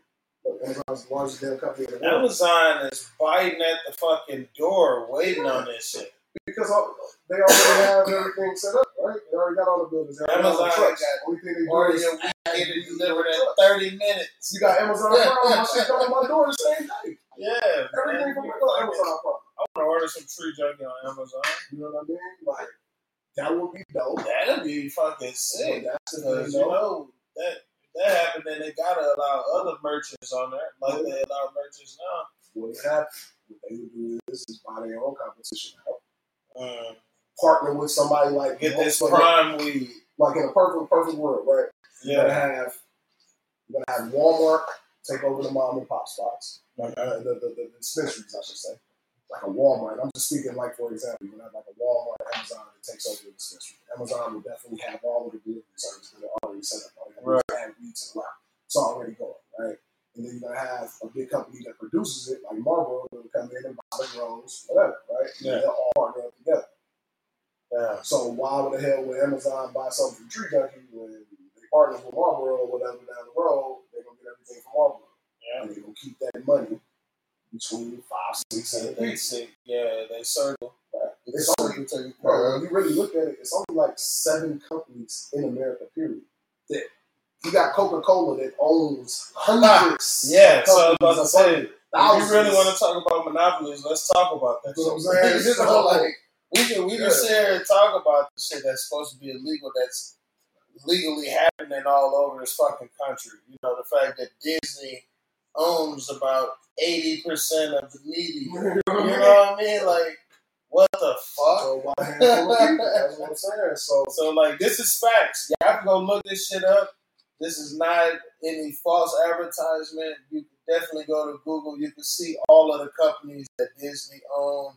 Look, Amazon's the largest damn company in the world. Amazon is biting at the fucking door, waiting on this shit. Because all, they already have everything set up, right? They already got all the buildings. They already got all the Amazon trucks. got Only thing they do Order is your week, add get it delivered in 30 minutes. You got Amazon Prime. My shit come to my door the same day. Yeah, Everything from my Amazon. I want to order some tree junkie on Amazon. You know what I mean? Like that would be dope. That'd be fucking sick. that's the Because, you know, that that happened, then they gotta allow other merchants on there, like they allow merchants now. What would happen? What they would do is, is buy their own competition out. Um, Partner with somebody like get this like, prime weed. like in a perfect perfect world, right? You're gonna have you're gonna have Walmart take over the mom and pop spots, like uh, the, the, the dispensaries, I should say, like a Walmart. I'm just speaking like for example, you're have like a Walmart, Amazon that takes over the dispensary. Amazon will definitely have all of the delivery services that are already set up. All you gotta do is weed to the route. It's already going, right? and then you're gonna have a big company that produces it, like Marlboro, gonna come in and buy the grows, whatever, right? Yeah. And they'll all partner up together. Yeah. So why would the hell would Amazon buy something from Tree Junkie when they partners with Marlboro or whatever down the road? They're gonna get everything from Marlboro, Yeah. and they're gonna keep that money between five, six, seven, They Yeah, they circle. Right? It's only you Bro, when you really look at it, it's only like seven companies in America, period. That you got Coca Cola that owns ah, hundreds. Yeah, so I was about to say, if you really want to talk about monopolies, let's talk about that. You know what shit. I'm <laughs> saying? You So, like we can we can sit here and talk about the shit that's supposed to be illegal that's legally happening all over this fucking country. You know, the fact that Disney owns about eighty percent of the media. you know what I mean? know what I mean? Like, what the fuck? So by a handful of people, that's what I'm saying. So So like this is facts. Y'all can go look this shit up. This is not any false advertisement. You can definitely go to Google. You can see all of the companies that Disney own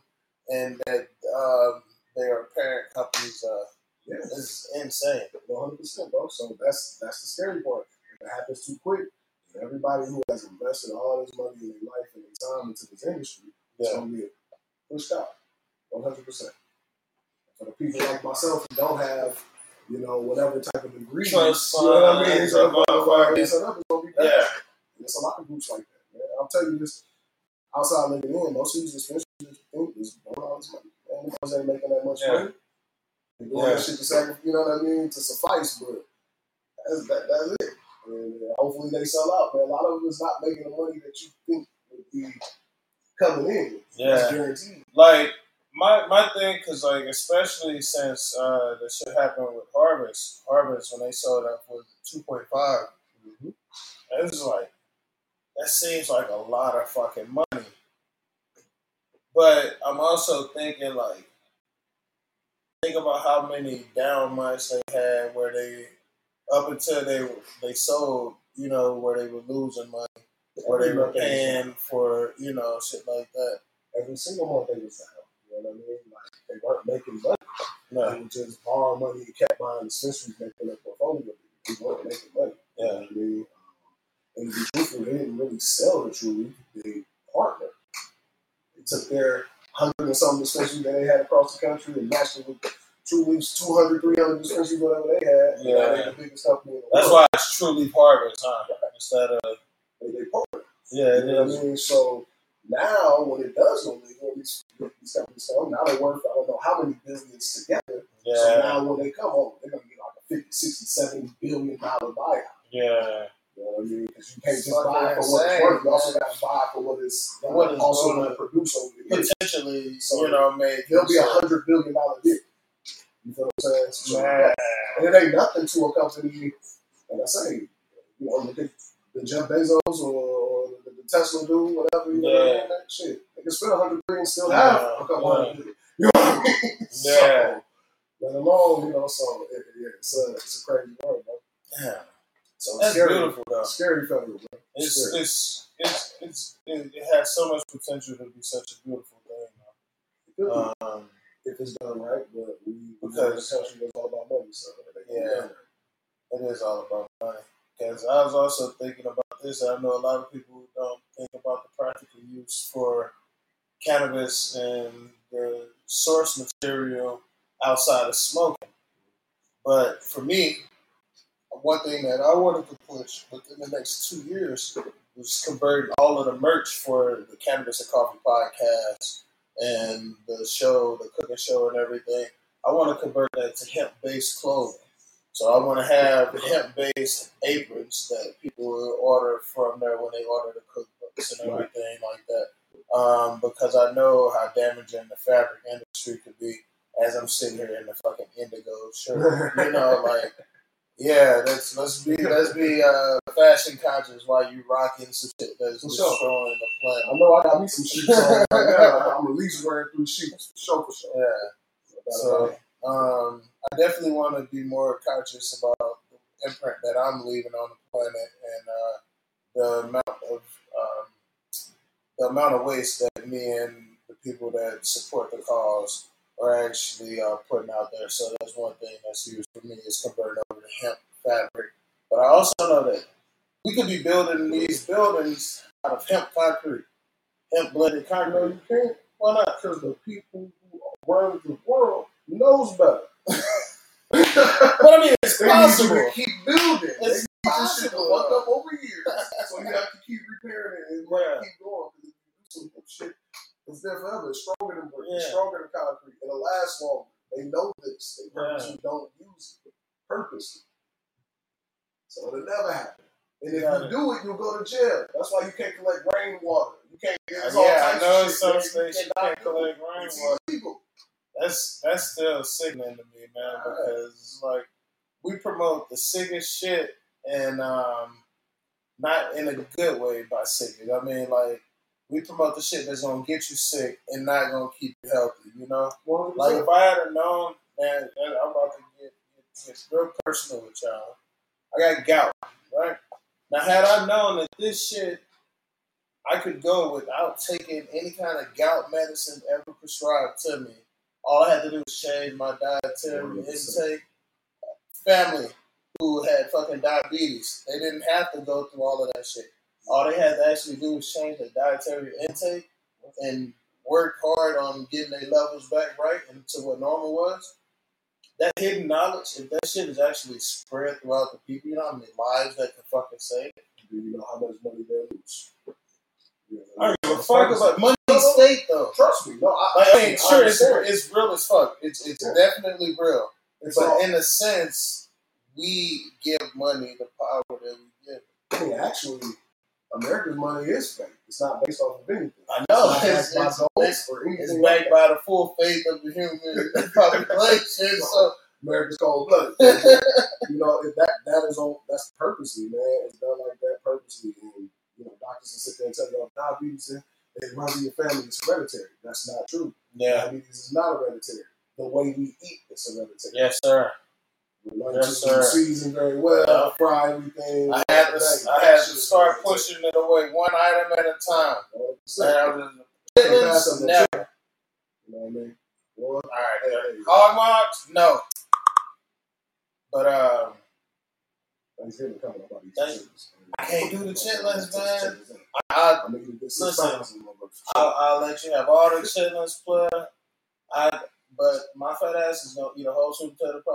and that um, they are parent companies. Uh, yeah, this is insane. 100 percent, bro. So that's that's the scary part. If it happens too quick, and everybody who has invested all this money in their life and their time into this industry is Yeah, gonna get pushed out. 100 percent. For the people like myself who don't have, you know, whatever type of ingredients, Trust you know what I mean? funds, So, motherfucking- it's up, it's gonna be bad. yeah, There's a lot of groups like that, man. I'll tell you this. Outside looking in, most of these dispensaries think is blowing all this money. Man, ain't making that much Yeah. money. They're doing Yeah. that shit to say, you know what I mean, to suffice, but that's, that, that's it. And uh, hopefully they sell out, man. A lot of them is not making the money that you think would be coming in. Yeah. That's guaranteed. like my my thing, because like especially since uh, the shit happened with Harvest, Harvest when they sold out for two point five. It was like that seems like a lot of fucking money. But I'm also thinking like think about how many down months they had where they up until they they sold, you know, where they were losing money, where they were paying for, you know, shit like that. Every single month they was down. You know what I mean? Like they weren't making money. No. They would just borrow money and kept buying dispensaries, making their portfolio. They weren't making money. You know I mean? Um, and to be truthful, they didn't really sell the Trulieve. They partnered. They took their hundred and something dispensaries that they had across the country and matched it with Trulieve's 200, 300 dispensaries, whatever they had. Yeah. the biggest company the That's why it's truly Harvest, huh? Instead of They, they partnered. yeah, it You know what is. I mean? So now, when it does go legal, these, these companies come, now they're worth, I don't know how many billions together. Yeah. So now when they come home, they're going to get like a 50, 60, 70 billion dollar buyout. yeah, You know what I mean? Because you can't just buy for what it's worth. You also got to buy for what it's What what also gonna- going to produce over the years. potentially, So, you know, make There'll be a hundred billion dollar deal. You feel what I'm saying? Man. and it ain't nothing to a company, like I say, you know, look at the Jeff Bezos or, the, the Tesla dude, whatever. You know, Yeah. that shit. They can spend a hundred billion, still Yeah, have a couple yeah. hundred billion. You know what I mean? <laughs> Yeah. So, let alone, you know, so it, yeah, it's a it's a crazy world, bro. Damn. So it's That's scary, beautiful, though. scary federal, bro. It's Scary. it's it's it's it, it has so much potential to be such a beautiful thing. Um, if it's done right, but we Because- the country is all about money, so yeah. It is all about money. Because I was also thinking about this. I know a lot of people don't think about the practical use for cannabis and the source material outside of smoking. But for me, one thing that I wanted to push within the next two years was converting all of the merch for the Cannabis and Coffee podcast and the show, the cooking show, and everything. I want to convert that to hemp based clothing. So I want to have hemp based aprons that people will order from there when they order the cookbooks and everything like that. Um, because I know how damaging the fabric industry could be as I'm sitting here in the fucking indigo shirt. you know, <laughs> like yeah, let's let's be let's be uh, fashion conscious while you rocking some shit that's For sure. destroying the I know I got me some sheets on right now. I'm at least wearing three sheets for sure, for sure. Yeah. So um, I definitely want to be more conscious about the imprint that I'm leaving on the planet and uh, the amount of um, the amount of waste that me and the people that support the cause are actually uh, putting out there. So that's one thing that's huge for me is converting over to hemp fabric. But I also know that we could be building these buildings out of hemp concrete, hemp blended No, you can't. Why not? Because the people who run the world knows better. <laughs> But I mean, it's They need possible. to keep building. They It's need this shit to fuck up over years. so you have to keep repairing it and keep going. Because if you do some shit, it's there forever. It's stronger than brick. It's stronger than concrete. It'll last longer. They know this. They purposely don't use it. Purposely. So it'll never happen. And if you do it, you'll go to jail. That's why you can't collect rainwater. You can't get all yeah, I know of in shit, some states you can't collect rainwater. illegal. That's that's still sickening to me, man, because it's like we promote the sickest shit and um not in a good way by sickest. I mean like we promote the shit that's gonna get you sick and not gonna keep you healthy, you know? 100%. Like if I had known, man, and I'm about to get, get real personal with y'all. I got gout, right? Now, had I known that this shit, I could go without taking any kind of gout medicine ever prescribed to me. All I had to do was change my dietary intake. Family who had fucking diabetes, they didn't have to go through all of that shit. All they had to actually do was change their dietary intake and work hard on getting their levels back right and to what normal was. That hidden knowledge, if that shit is actually spread throughout the people, you know how many lives that can fucking save? Do you know how much money they lose? Yeah, I don't give a fuck about money's fake though. Trust me, no, I, I mean, sure, it's, it's real as fuck. It's it's Yeah. definitely real. It's all, in a sense, we give money the power that we give. I mean, actually, America's money is fake. It's not based off of anything. I know It's not it's, it's, it's, or anything it's like backed by the full faith of the human population. So America's cold blooded. <laughs> you know, if that that is on that's purposely, man. It's done like that purposely. And you know, doctors can sit there and tell you, oh, diabetes and it runs in your family. It's hereditary. That's not true. yeah, Diabetes is not hereditary. The way we eat is hereditary. yes, sir. Learn Yes, sir. season very well, Yeah. fry everything. I had to I had to start pushing it away one item at a time. 100%. I was Can't pass chitlins, up no never. You know what I mean? All right, hey, hog mogs, no. But um, Thanksgiving coming up. I'll eat Thank- some. I can't do the chitlins, man. I, I listen. I'll, I'll let you have all the chitlins, player. I, but my fat ass is gonna eat a whole sweet potato pie.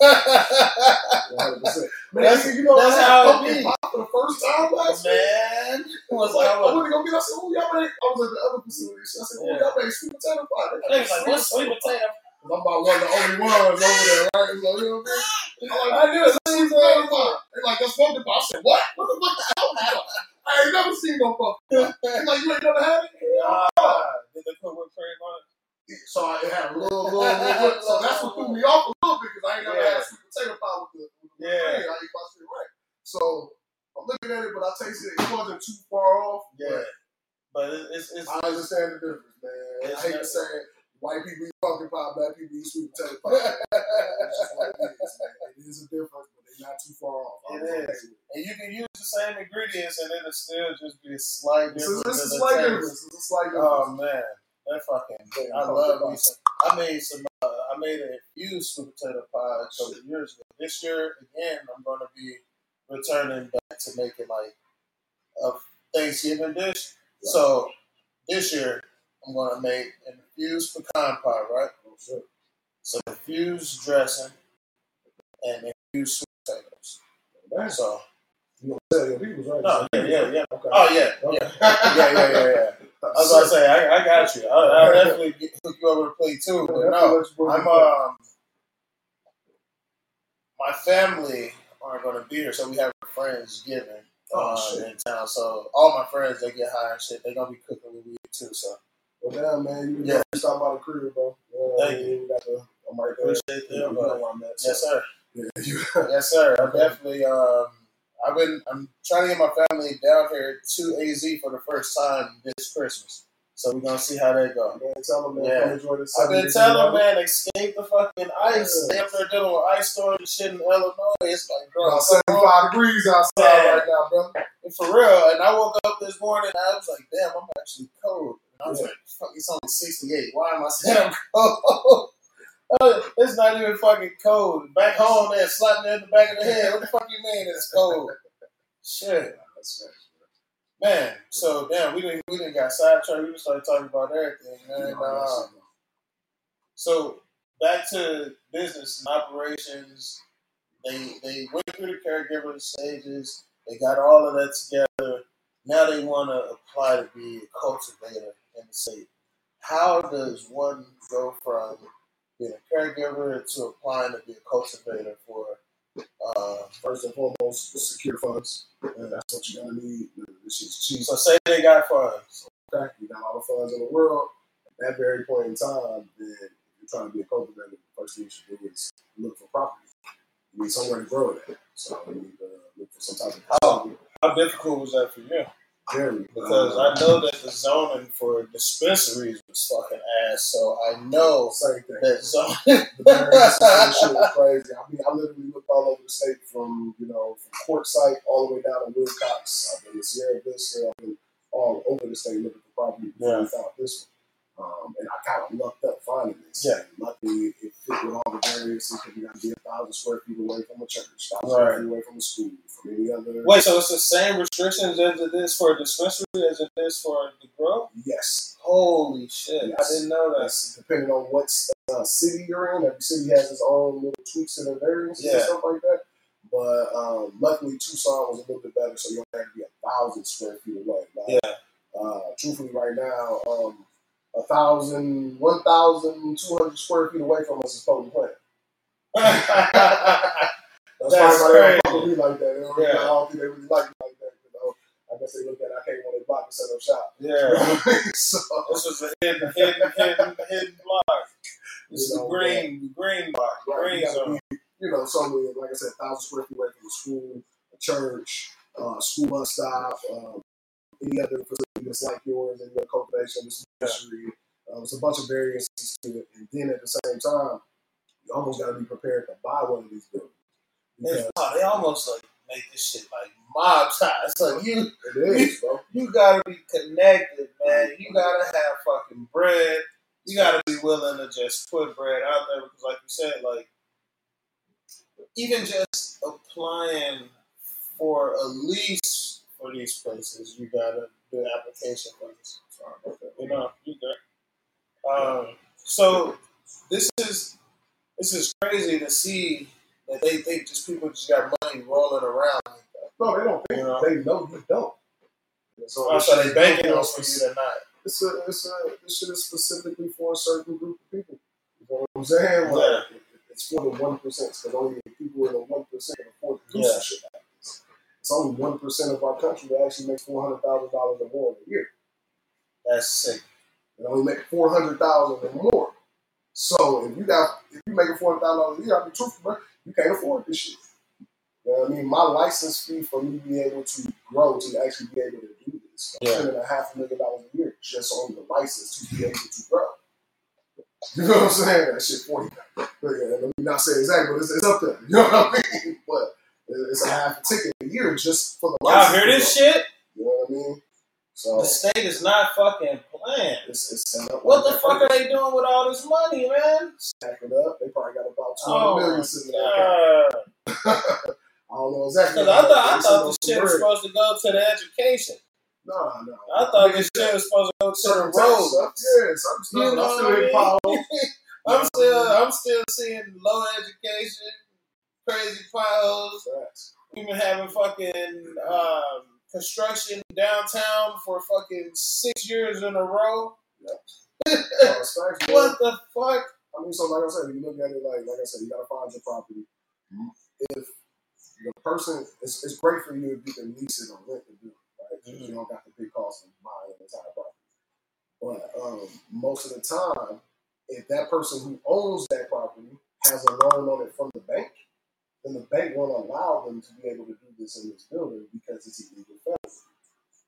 100%. <laughs> Man, That's- you know, that's how it pie for the first time last week. Man, I was like, I went to go get. I said, "Oh, y'all make." I was at the other facility. I said, "Oh, Yeah. y'all make sweet potato pie." They like, what's sweet potato? I'm about one of the only ones over there, right? So, you know what I mean? I'm like, I knew it. sweet potato pie. They're like, "That's pumpkin pie." I said, "What? What the fuck the hell is that?" I ain't never seen no pumpkin pie. They're like, "You ain't never had it?" Ah, did they put whipped cream on it? So I it had a little, little, little. So that's what threw me off a little bit because I ain't never Yeah. had sweet potato pie with the, with the Yeah. cream. I eat my shit right. So I'm looking at it, but I tasted it. It wasn't too far off. Yeah, but it, it's it's I understand the difference, man. It's I hate not- to say it. White people eat pumpkin pie, black people eat sweet potato pie. man. It's just what it is, man. It is a difference, but they're not too far off. It I was okay is. with it. and you can use the same ingredients and it'll still just be a slight It's difference. a, it's a in the slight taste. difference. It's a slight Oh man, that fucking I love me some. I made some. Uh, I made an infused sweet potato pie a couple of years ago. This year again, I'm going to be returning back to making like a Thanksgiving dish. So this year, I'm going to make an infused pecan pie, right? Oh, shit. So infused dressing and infused sweet potatoes. Man, So you tell your people, right? no, yeah, yeah, yeah. Okay. Oh yeah, yeah, yeah, yeah, yeah, yeah. I was about to say, I, I got you. I, I'll definitely get, hook you over to play too. But no, I'm um, my family aren't to be here, so we have a friendsgiving Oh, uh, shit. in town. So all my friends they get high and shit. They're gonna be cooking with me too. So Well, damn, man. You Yeah. yeah. stop by the crib, bro. You I Thank? We got the, I'm right there. appreciate You them. you know I'm at. yes, sir. <laughs> Yeah, you, Yes, sir. <laughs> I definitely. Um, I've been. I'm trying to get my family down here to AZ for the first time this Christmas. So we're gonna see how that go. man, tell them, man, Yeah. enjoy this. I've been telling weather. man, escape the fucking ice. They up there dealing with ice storms and shit in Illinois. It's like, bro, About 75 degrees outside Yeah. right now, bro. And for real. And I woke up this morning, I was like, damn, I'm actually cold. And I was Yeah. like, fuck, it's only 68. Why am I saying I'm <laughs> cold? Uh, it's not even fucking cold. Back home, they slapped me in the back of the head. What the fuck you mean it's cold? Shit. Man, so damn, we didn't we didn't got sidetracked. We just started talking about everything, man. You know, that's it, so back to business and operations. They they went through the caregiver stages. They got all of that together. Now they want to apply to be a cultivator in the state. How does one go from being a caregiver to applying to be a cultivator for? Uh, First and foremost, secure funds. And that's what you're gonna need. This is cheap. so say they got funds. Okay, you got all the funds in the world. At that very point in time, then if you're trying to be a cultivator, the first thing you should do is look for property. You need somewhere to grow it at. So you need to look for some type of How, how difficult was that for you? Very, Because uh, I know that the zoning for dispensaries was fucking ass, so I know same thing. that zoning. <laughs> The variance and shit was crazy. I mean, I literally looked all over the state from, you know, from Quartzsite all the way down to Willcox. I've been to Sierra Vista. I've been all over the state looking for property before Yeah. I found this one. Um, and I kind of lucked up finding this. Yeah. And luckily, it fit with all the variances because you got to be a thousand square feet away from a church, thousand Right. square feet away from a school, from any other. Wait, so it's the same restrictions as it is for a dispensary as it is for the grow? Yes. Holy shit! Yes. I didn't know that. That's depending on what uh, city you're in. Every city has its own little tweaks and variances and stuff like that. But um, luckily, Tucson was a little bit better, so you don't have to be a thousand square feet away. Like, Yeah. Uh, truthfully, right now, um, a thousand, one thousand two hundred square feet away from us is Potent Plant. That's, That's why everybody don't fuck with me like that. They don't Yeah. I don't think they really like me like that. You know, I guess they look at it, I can't want to block and set up shop. yeah, <laughs> so, this was a hidden, hidden, hidden, hidden block. This is You the green, the green block, Right, green you zone. be, you know, so many, like I said, thousand square feet away from a school, a church, uh, school bus stop, um, any other facility that's like yours, any other cultivation, dispensary. Uh, it's a bunch of variances to it, and then at the same time, you almost got to be prepared to buy one of these buildings. They, Because they almost like make this shit like mob ties. Like you, is, bro. you gotta be connected, man. You gotta have fucking bread. You gotta be willing to just put bread out there because, like you said, like even just applying for a lease for these places, you gotta do application for this. Sorry about that. You know, you good. Um, so this is this is crazy to see that they think just people just got money rolling around like. No, they don't think. You know? They know you don't. So, so they banking on for you to not. It's a, it's a, this shit is specifically for a certain group of people. You know what I'm saying? Like, Yeah. It's for the one percent because only the people in the one percent can afford to do Yeah. some shit. It's only one percent of our country that actually makes four hundred thousand dollars or more a year. That's sick. They only make four hundred thousand or more. So if you got if you making four hundred thousand dollars a year, I'll be truthful, bro, you can't afford this shit. You know what I mean? My license fee for me to be able to grow to actually be able to do this, I'm Yeah. spending a half a million dollars a year just on the license to be able to grow. You know what I'm saying? That shit forty. But yeah, let me not say exactly, but it's, it's up there. You know what I mean? <laughs> But it's a half a ticket year just for the Y'all license. hear this shit? You know what I mean? So The state is not fucking playing. it's, it's. What the fuck are they doing with all this money, man? stack it up. They probably got about two hundred Oh million sitting in <laughs> I don't know exactly. Because I thought I thought us shit was supposed to go to the education. Nah, nah. I thought mean, this shit was supposed to go to the roads. road. stuff. Yeah, some stuff. You know I'm still what I in. <laughs> I'm still I'm still seeing low education, crazy potholes. Facts. We've been having fucking um, construction downtown for fucking six years in a row. Facts. <laughs> What the fuck? I mean, so like I said, you look at it like, like I said, you gotta find your property. If the person, it's, it's great for you if you can lease it or rent the building, right? Mhm. You don't got the big cost of buying an entire property. But um, most of the time, if that person who owns that property has a loan on it from the bank, then the bank won't allow them to be able to do this in this building because it's illegal.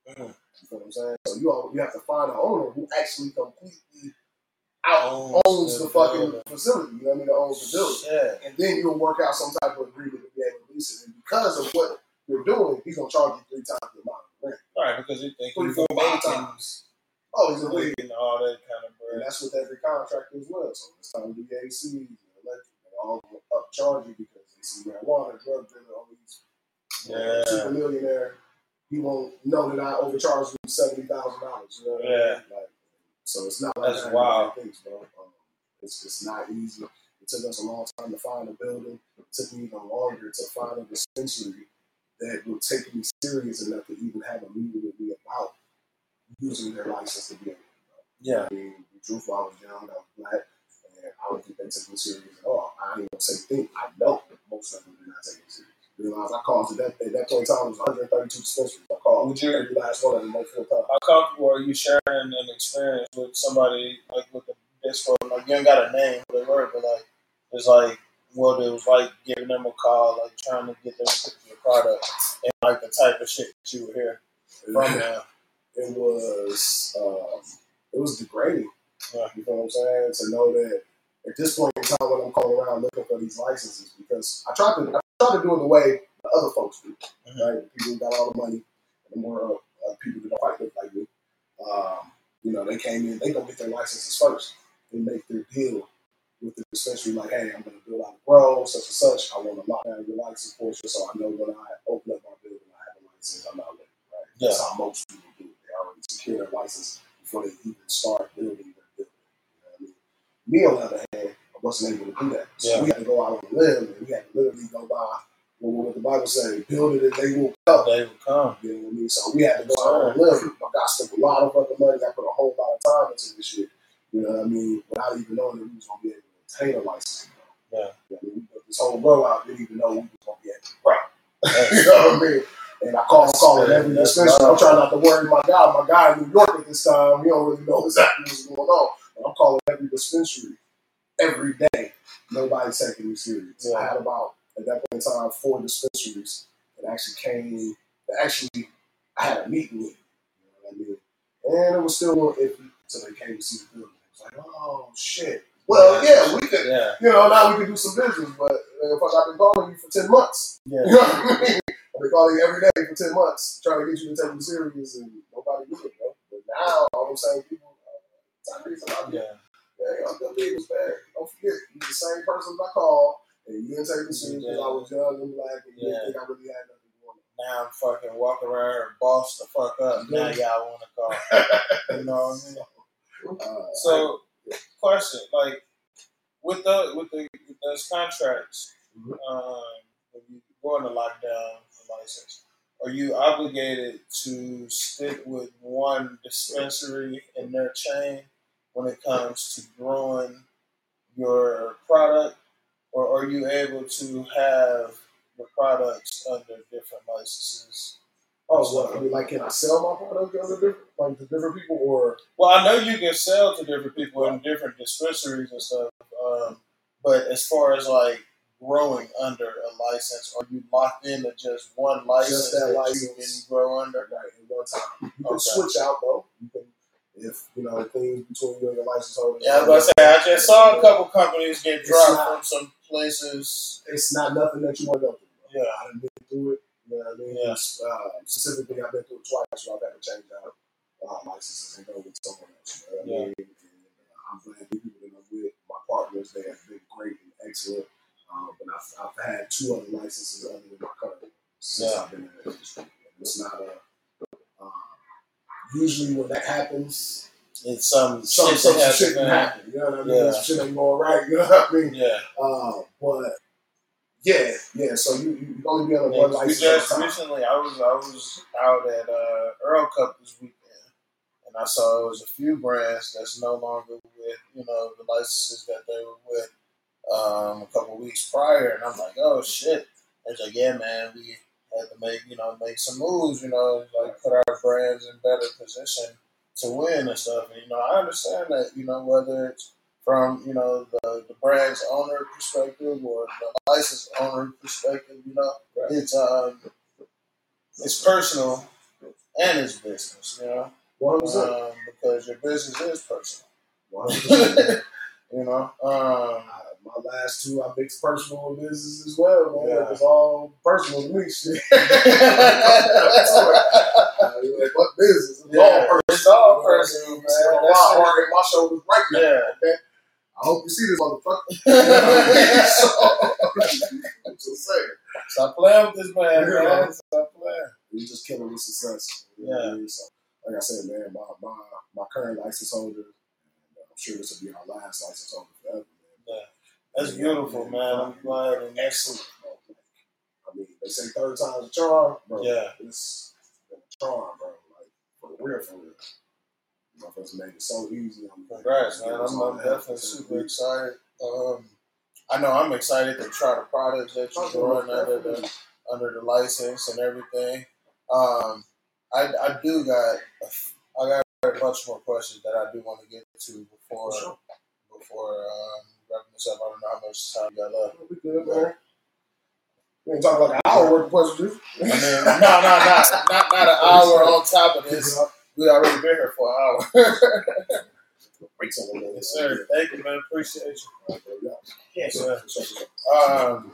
Mhm. You know what I'm saying? So you all, you have to find an owner who actually completely out Owns owns the the fucking building. facility. You know what I mean? That owns the building. And then you'll work out some type of agreement to be able to lease it. And because of what you're doing, he's gonna charge you three times the amount of rent. Right, because you think Three, four, five times. Oh, he's a league. making all that kind of And that's with every contractor as well. So it's time to do ACs and electric. They all upcharge you because they see marijuana, drug dealer, all these Yeah. Super millionaire, he won't know that I overcharged him seventy thousand dollars. You know what I Yeah. mean? Like, so it's not like That's that wild. Things, bro. Um, it's it's not easy. It took us a long time to find a building. It took me even longer to find a dispensary that would take me serious enough to even have a meeting with me about using their license to be able Yeah. I mean, the truth, I was young, I was black, and I don't think they took me serious at all. I ain't gonna say think. I know that most of them did not take me serious. Realize I called to that at that point in time it was 132 dispensaries. I called Would you- last one of them, full time. How comfortable are you sharing an experience with somebody like with the disco? Like you ain't got a name for the word, but like it's like what it was like giving them a call, like trying to get them to pick your product, and like the type of shit that you would hear from them. it was um, it was degrading. Yeah. You know what I'm saying? To know that at this point in time when I'm calling around looking for these licenses, because I tried to I tried to do it the way the other folks do, Mhm. right? People who got all the money, and the more uh, people that don't quite look like me. Um, you know, they came in, they go get their licenses first. They make their deal with the dispensary, like, hey, I'm going to build out a grow, such and such. I want to lock down your license portion, so I know when I open up my building, I have a license. I'm not late, right? That's how most people do it. They already secure their license before they even start building their building. You know what I mean? Me, on the other hand, I wasn't able to do that. So Yeah. we had to go out on a limb, and we had to literally go by well, what the Bible say, build it and they will come. They would come. You know what I mean? So we had to go out on a limb. My God spent a lot of fucking money. I put a whole lot of time into this shit. You know what I mean? Without even knowing that we was gonna be able to obtain a license. Yeah. You know I mean? We built this whole row out, didn't even know we was gonna be able to grow. you know what I mean? And I call calling every dispensary. I'm trying not to worry my guy. My guy in New York at this time, we don't really know <laughs> exactly what's going on. But I'm calling every dispensary every day. Nobody's taking me serious. Yeah. I had about at that point in time four dispensaries that actually came that actually I had a meeting with. You know what I mean? And it was still a little iffy until they came to see the building. It's like, oh shit. Well, yeah, we could Yeah. you know, now we can do some business, but uh, fuck, I've been calling you for ten months. Yeah. <laughs> You know what I mean? I've been calling you every day for ten months, trying to get you to take me serious, and nobody did it, bro. But now all I'm saying, people, Tyrese, I'm Yeah. yeah, I'm gonna be. Don't forget, you're the same person I called, and you didn't take me serious because I was young and black, and you Yeah. didn't think I really had nothing. Now I'm fucking walking around and boss the fuck up. Now y'all want to call. <laughs> You know what I mean? Uh, So, question, like with the with the with those contracts, Mhm. um, when you go into lockdown license, are you obligated to stick with one dispensary in their chain when it comes to growing your product, or are you able to have your products under different licenses? oh, what? I mean, like, can I sell my product to other different, like to different people, or Well, I know you can sell to different people in different dispensaries and stuff, um, but as far as like growing under a license, are you locked into just one license that that, license. you can grow under? right one time? You can switch out though. You can, if you know the things between you and your license holder. Yeah, I was gonna say I just saw a couple companies get dropped not- from some places. It's not nothing that you want to go through. Yeah. I've been through it. You know what I mean? Yeah. Uh, specifically, I've been through it twice, so I've had to change out uh, licenses and go with someone else. You know what I Yeah. mean? And, uh, I'm glad the people that I'm with, my partners, they have been great and excellent. Um, but I've, I've had two other licenses other than my current since Yeah. I've been in the industry. It's not a. Um, usually, when that happens, It's some some, shit some shit to can happen. You know what I mean? Yeah. Some shit ain't going right. <laughs> You know what I mean? Yeah, Uh, but yeah, yeah. So you you only be on Yeah, one license. just at a time. recently, I was I was out at uh, Errl Cup this weekend, and I saw it was a few brands that's no longer with you know the licenses that they were with um, a couple weeks prior, and I'm like, oh shit! It's like, yeah, man, we had to make you know make some moves, you know, like put our brands in better position to win and stuff. And you know, I understand that you know whether it's from you know the, the brand's owner perspective or the license owner perspective, you know, Right. it's um it's personal and it's business, you know, One hundred percent. um, because your business is personal, One hundred percent. <laughs> you know. Um, My last two, I mixed personal and business as well, man. Yeah. It was all personal to me, shit. Uh, <laughs> <laughs> like, business? It's Yeah, all personal. it's all personal, man. That's it. heart my shoulders right now. yeah, Okay, I hope you see this motherfucker. <laughs> so, just saying. Stop playing with this man, Yeah. man. Stop playing. We just killing with success. Know I mean? So, like I said, man, my my, my current license holder, I'm sure this will be our last license holder forever. That's beautiful, man. I'm glad. And that's I mean, they say third time's a charm, bro. Yeah. It's a charm, bro. Like, for real, for real. Motherfuckers made it so easy. I'm congrats, man. I'm, I'm definitely super excited. Um, I know I'm excited to try the products that you're doing under the under the license and everything. Um, I, I do got I got a bunch more questions that I do want to get to before sure. before um, wrapping this up. I don't know how much time you got left. We good, man. We ain't talking like an hour worth of questions. I mean, no, no, not not not an <laughs> hour on top of this. We already been here for an hour. <laughs> Wait till we yes, sir. Thank you, man. Appreciate you. Yes, sir. Um,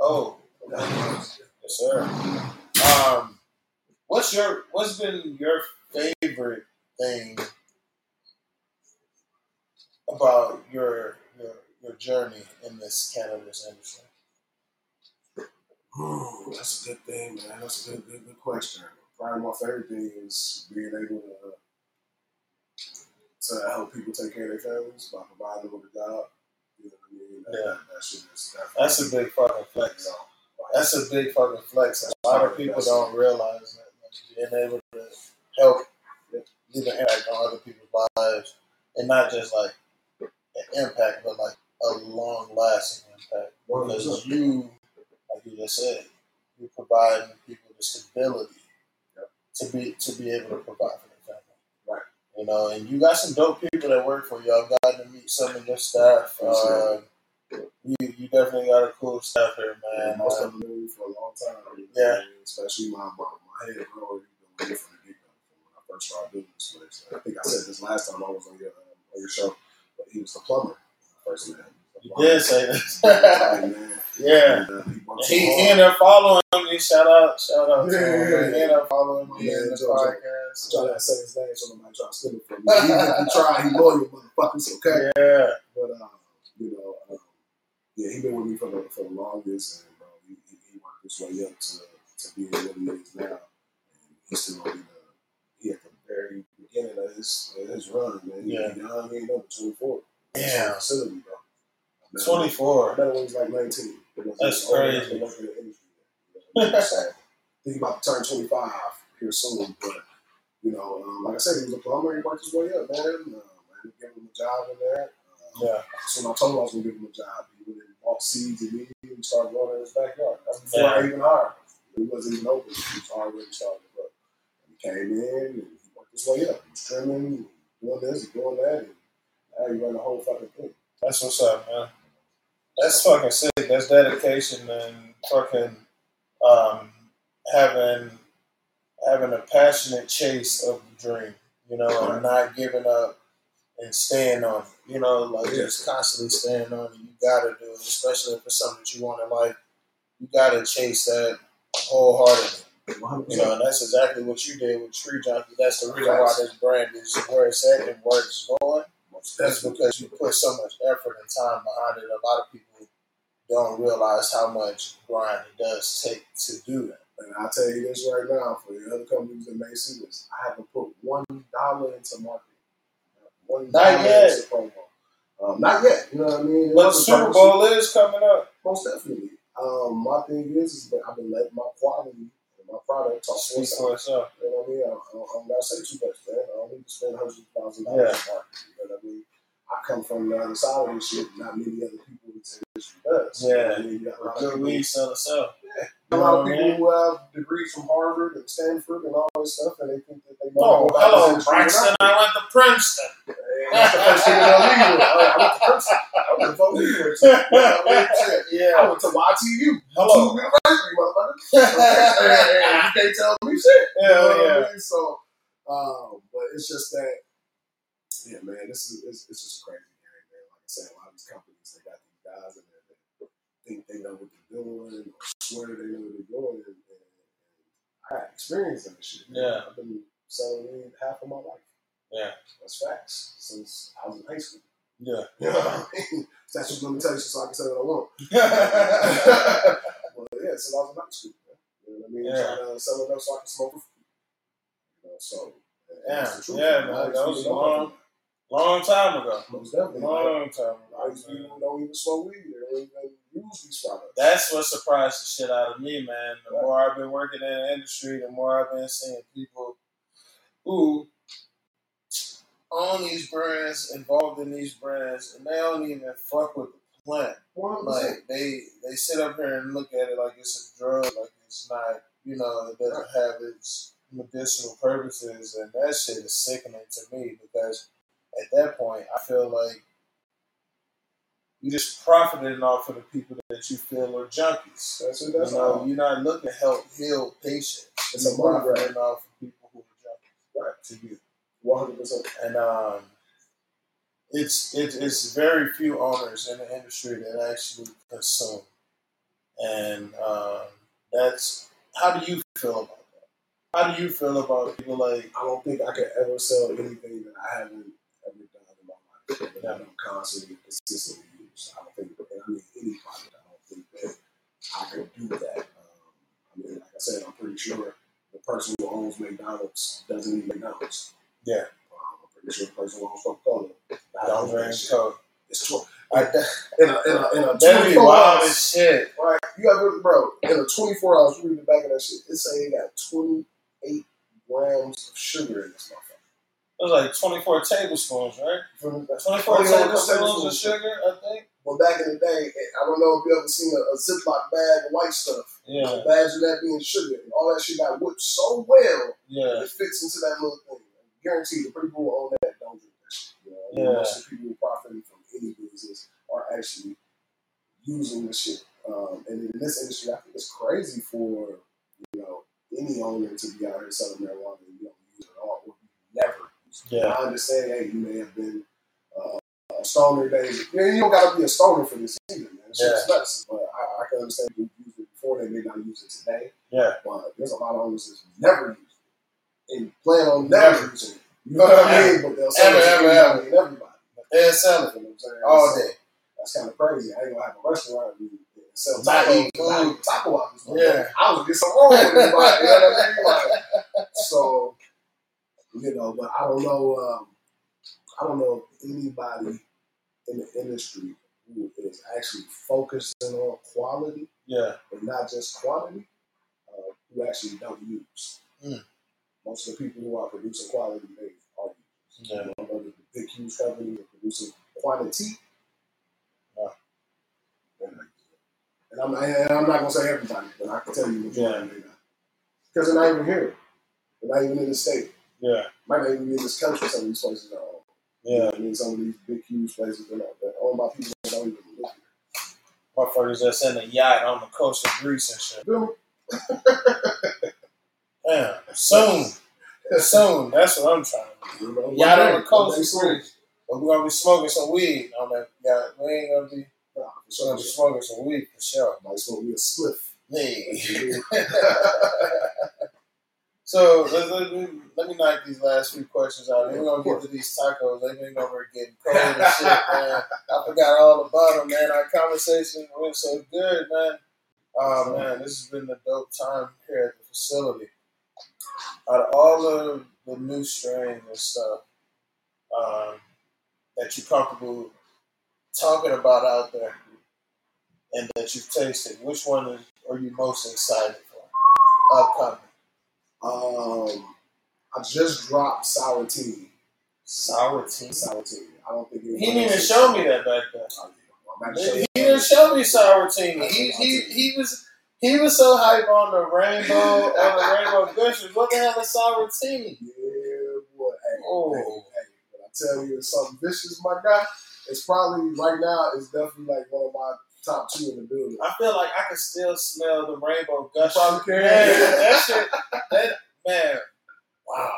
oh, yes, sir. Um, what's your what's been your favorite thing about your your your journey in this cannabis industry? Ooh, that's a good thing, man. That's a good, good, good question. Probably my favorite thing is being able to, to help people take care of their families by providing them with a job. You know what I mean? That, Yeah. that, that That's a big fucking flex. you know, like, That's a big fucking flex. A lot of people don't realize that like, being able to help leave an impact on other people's lives, and not just like an impact, but like a long lasting impact. Because you, like you just said, you're providing people the stability Yep. to be to be able to provide for their family. Right. You know, and you got some dope people that work for you. I've gotten to meet some of your staff. Uh, you, you definitely got a cool staff here, man. And most Uh, of them knew me for a long time. you know Yeah. Especially my, my, my head bro, he's been from the get go, when I first started doing this place. I think I said this last time I was on your, um, on your show, but he was the plumber. First man. You did say this. Like, man. yeah. And, uh, he so He, he ended up following me. Shout out, shout out to Yeah, him. yeah, He ended up following me Yeah, in the Joe, podcast. try to say his name so nobody try to steal it from me. Even if you try, he loyal, motherfuckers, okay? Yeah. But, uh, you know, um, yeah, he been with me for the, for the longest, and, bro, he, he, he worked his way up to, to being what he is now. And he's still in the, he at the very beginning of his, of his run, man. He, Yeah. he young, he ain't number 24. Damn. Facility, bro. I 24. met him when he was like 19. Because That's crazy. than working in the industry. You know what I mean? So, think about to turn 25 here soon, but you know, um, like I said, he was a plumber. He worked his way up, man. Um, I ended up giving him a job in there. Uh, Yeah. so I told him I was going to give him a job. He went and bought seeds immediately and started growing in his backyard. That's before I even hired him. He wasn't even open. He was already starting to grow. He came in and he worked his way up. Trimming, doing this, doing that, and now he run the whole fucking thing. That's what's up, man. That's fucking sick. That's dedication and fucking um, having having a passionate chase of the dream, you know, and <laughs> not giving up and staying on it. You know, like Yeah. just constantly staying on it. You gotta do it, especially if it's something that you want in life. You gotta chase that wholeheartedly. 100%. You know, and that's exactly what you did with Tree Junkie. That's the reason why this brand is where it's at and where it's going. That's because you put so much effort and time behind it. A lot of people don't realize how much grind it does take to do that. And I'll tell you this right now, for the other companies that may see this, I haven't put one dollar into marketing. One Not yet. into promo. Um, not yet. You know what I mean? But the Super Bowl is coming up. most definitely. Um, my thing is, is that I've been letting my quality my product talk for itself. itself. You know what I mean? I, I, I don't gotta too much, man. I don't need to spend hundreds of thousands of dollars Yeah. on marketing. You know what I mean? I come from the other side of this shit. Not many other people in this industry does. You know what I mean? You got a lot of people- weed sell itself. a lot of You know people who have degrees from Harvard and Stanford and all this stuff, and they think that they oh, know Oh, more about hello, this industry than Braxton. I I went to Princeton. Do. That's the first thing that they'll leave with. I went to Princeton. <laughs> I went to Folk University. You I mean? Shit. I yeah. went to YTU. Hello. Two University, motherfucker. <laughs> You can't tell me shit. You know Hell what yeah. I mean? So, um, but it's just that, yeah, man, this is it's, it's just a crazy game, man. Like I said, a lot of these companies, they got these guys in there that think they know what they're doing or swear they know what they're doing. And, and, and I got experience in this shit. man. Yeah. I've been selling weed half of my life. Yeah. That's facts. Since I was in high school. Yeah. <laughs> You know what I mean? Statute of limitations, so I can say what I want. <laughs> well, yeah, since I was in high school. You know what I mean? Yeah. Trying to sell it up so I can smoke free. You know, so. Yeah, that's yeah, man, that was a long- Long time ago. Most definitely. Long time A lot of ago. people don't even smoke weed. They don't even use these products. That's what surprised the shit out of me, man. The Right. more I've been working in the industry, the more I've been seeing people who own these brands, involved in these brands, and they don't even fuck with the plant. 100%. Like they they sit up here and look at it like it's a drug, like it's not, you know, it doesn't have its medicinal purposes, and that shit is sickening to me because at that point I feel like you just profiting off of the people that you feel are junkies. That's it. That's you know, all. you're not looking to help heal patients. It's You're a money grab. profiting off of people who are junkies. Right. To you. 100%. And um, it's it, it's very few owners in the industry that actually consume, and um, that's how do you feel about that? How do you feel about people like I don't think I could ever sell anything that I haven't ever done in my life. That I'm constantly, consistently use. I don't think, and I mean, any product, I don't think that I could do that. Um, I mean, like I said, I'm pretty sure the person who owns McDonald's doesn't eat McDonald's. Yeah. Um, I'm pretty sure person who owns Coca-Cola don't drink It's true. I, In a, in a, in a 24 wild hours, shit. right? You ever, bro, in a 24 hours, you read the back of that shit, it say it got 28 grams of sugar in this motherfucker. It was like 24 tablespoons, right? 24 Only one tablespoons of sugar, I think. But back in the day, I don't know if you ever seen a, a Ziploc bag of white stuff. Yeah, Imagine that being sugar. And all that shit got whipped so well yeah, it fits into that little thing. I guarantee the people who own that don't drink that shit. You know, Yeah. most of the people who profiting from any business are actually using the shit. Um, and in this industry, I think it's crazy for you know any owner to be out here selling marijuana and you don't use it at all, or you never use it. yeah, I understand, hey, you may have been uh, a stoner days. You, know, you don't got to be a stoner for this either, man. It's nuts. But I, I can understand people used it before, they may not use it today. yeah. But there's a lot of owners that never use it and plan on never, Never. using it. You know what I mean? But they'll sell Ever, it to ever, everybody and everybody. They're selling You know what I'm saying? all day. That's kind of crazy. I ain't gonna have a restaurant and sell Not tacos. taco out Yeah. I was get some wrong with everybody. You know what I mean? Like, so, you know, but I don't know. Um, I don't know if anybody in the industry who is actually focusing on quality Yeah, and not just quantity, uh, who actually don't use. Mm. Most of the people who are producing quality, they are yeah. You know, I know that the big, huge companies are producing quantity. Uh, yeah. And, I'm, and I'm not going to say everybody, but I can tell you they not. Because they're not even here. They're not even in the state. Yeah, Might not even be in this country, some of these places are owned. Yeah. I mean, some of these big, huge places, they're owned by people that don't even live here. Motherfuckers that's in a yacht on the coast of Greece and shit. <laughs> Soon, soon. That's what I'm trying to do. You know, Yacht one on day, the coast one day of soon. Greece. But we're gonna be smoking some weed on that yacht. We ain't gonna be, Nah, we're gonna be smoking some weed for sure. Might smoke me a spliff. Hey. <laughs> so let, let, me, let me knock these last few questions out. We're gonna get to these tacos. They've been over getting cold and shit, man. I forgot all about them, man. Our conversation went so good, man. Oh man, this has been a dope time here at the facility. Out of all of the new strains and stuff um, that you're comfortable talking about out there and that you've tasted, which one is, are you most excited for? Upcoming. Um, I just dropped sour tea. Sour tea. Sour tea. I don't think He didn't even show me that back then. Oh, yeah. To show He didn't show me sour tea. He, he, <laughs> he was he was so hype on the rainbow on the rainbow gushers. What the hell is tea? Yeah, boy. Hey, Oh. hey, hey. When I tell you it's something vicious, my guy, it's probably right now. It's definitely like one of my top two in the building. I feel like I can still smell the rainbow can. Man, that shit. That man. Wow.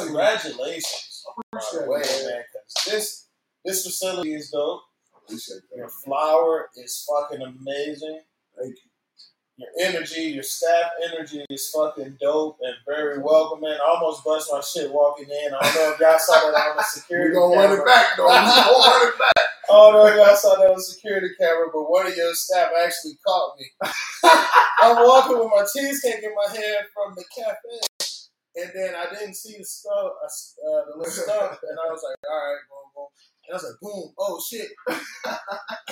Tea. Congratulations. Appreciate way, it, man. this this facility is dope. Appreciate Your that. flower is fucking amazing. Thank you. Your energy, your staff energy is fucking dope and very welcoming. I almost bust my shit walking in. I don't know if y'all saw that on the We're security gonna camera. run it back though. We're gonna run it back. <laughs> I don't know if y'all saw that on the security camera, but one of your staff actually caught me. <laughs> I'm walking with my cheesecake in my hand from the cafe, and then I didn't see the stump, uh, the little stump, and I was like, all right, boom, boom. And I was like, boom, oh shit. <laughs>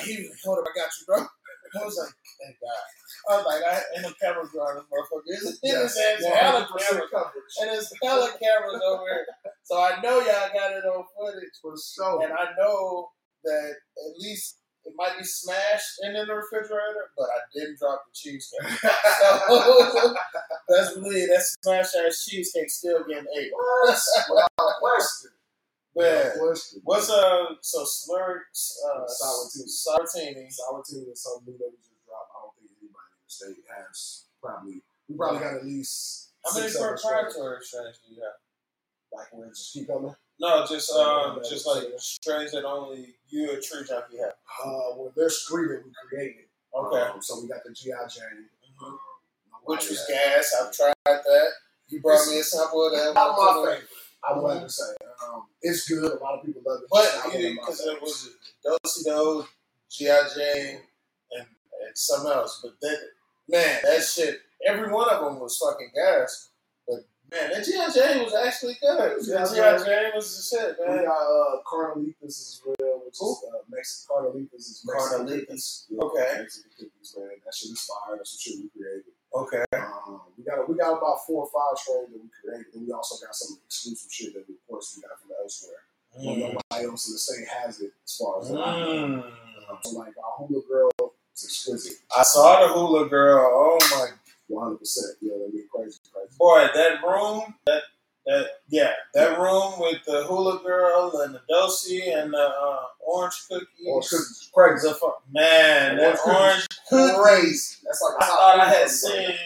He was like, hold up, I got you, bro. I was like, thank God. I was like, I ain't no camera drawing this motherfucker. It's, Yes, it's, hella 100% cameras. coverage. And there's hella cameras over here. So I know y'all got it on footage. For sure. And I know that at least it might be smashed in the refrigerator, but I didn't drop the cheesecake. <laughs> so <laughs> that's believe that smash ass cheesecake still getting ate. What? Question. Man, Without question. what's uh so slurred uh Sourtini. Sourtini. Sourtine is something new that we just dropped. I don't think anybody in the state has probably. We probably got at least. How many six, seven strains. proprietary strains do you have? Like when it just keep coming. No, just um just like strains that only you a tree junkie have. Uh, well, there's three that we created. Okay. Um, so we got the GI Jane, um, Which was gas. I've tried that. You brought me a sample of that. Not my favorite. I would have to say. Um, it's good. A lot of people love it. But one of my because it was Dosey Do, G.I. Jane, and, and something else. But that, man, that shit, every one of them was fucking gas. But man, that G.I. Jane was actually good. G.I. Jane. Was the shit, We man. got uh, Carnelitas as well, which is uh, Mexican. Is Mexican Carnelitas. cookies. Yeah, Okay. Mexican cookies, man. That shit inspired. That's some shit we created. Okay. Um, we got we got about four or five strains that we created, and we also got some exclusive shit that we, of course, we got from elsewhere. Well, Mm. nobody else in the state has it, as far as I know. Mm. Um, so like our Hula Girl is exquisite, I saw the hula girl. Oh my one hundred percent. Yeah, that'd be crazy, crazy. boy, that room, that that yeah, that room with the hula girl and the Dosey and the uh, orange cookies. Orange cookies crazy. The man, that Orange orange cookies. cookies. Crazy. That's like a I thought I had for me. seen.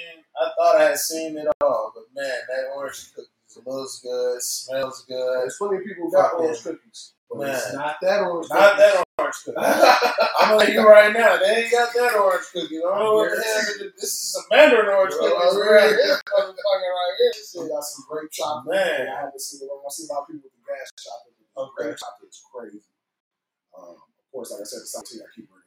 I thought I had seen it all, but man, that orange cookies looks good, smells good. There's plenty of people who got Fucking- orange cookies, but it's Man. not that orange. Not cookie. that orange <laughs> cookie. I'm gonna tell you right now, they ain't got that orange cookie. I don't know what the hell. This is a Mandarin orange cookie. right here. motherfucker, right here. Is- got some grape chocolate. Man. I haven't seen it. I see a lot of people with the gas chocolate. Okay. Grape chocolate is crazy. Um, of course, like I said, the South Sea, I keep bringing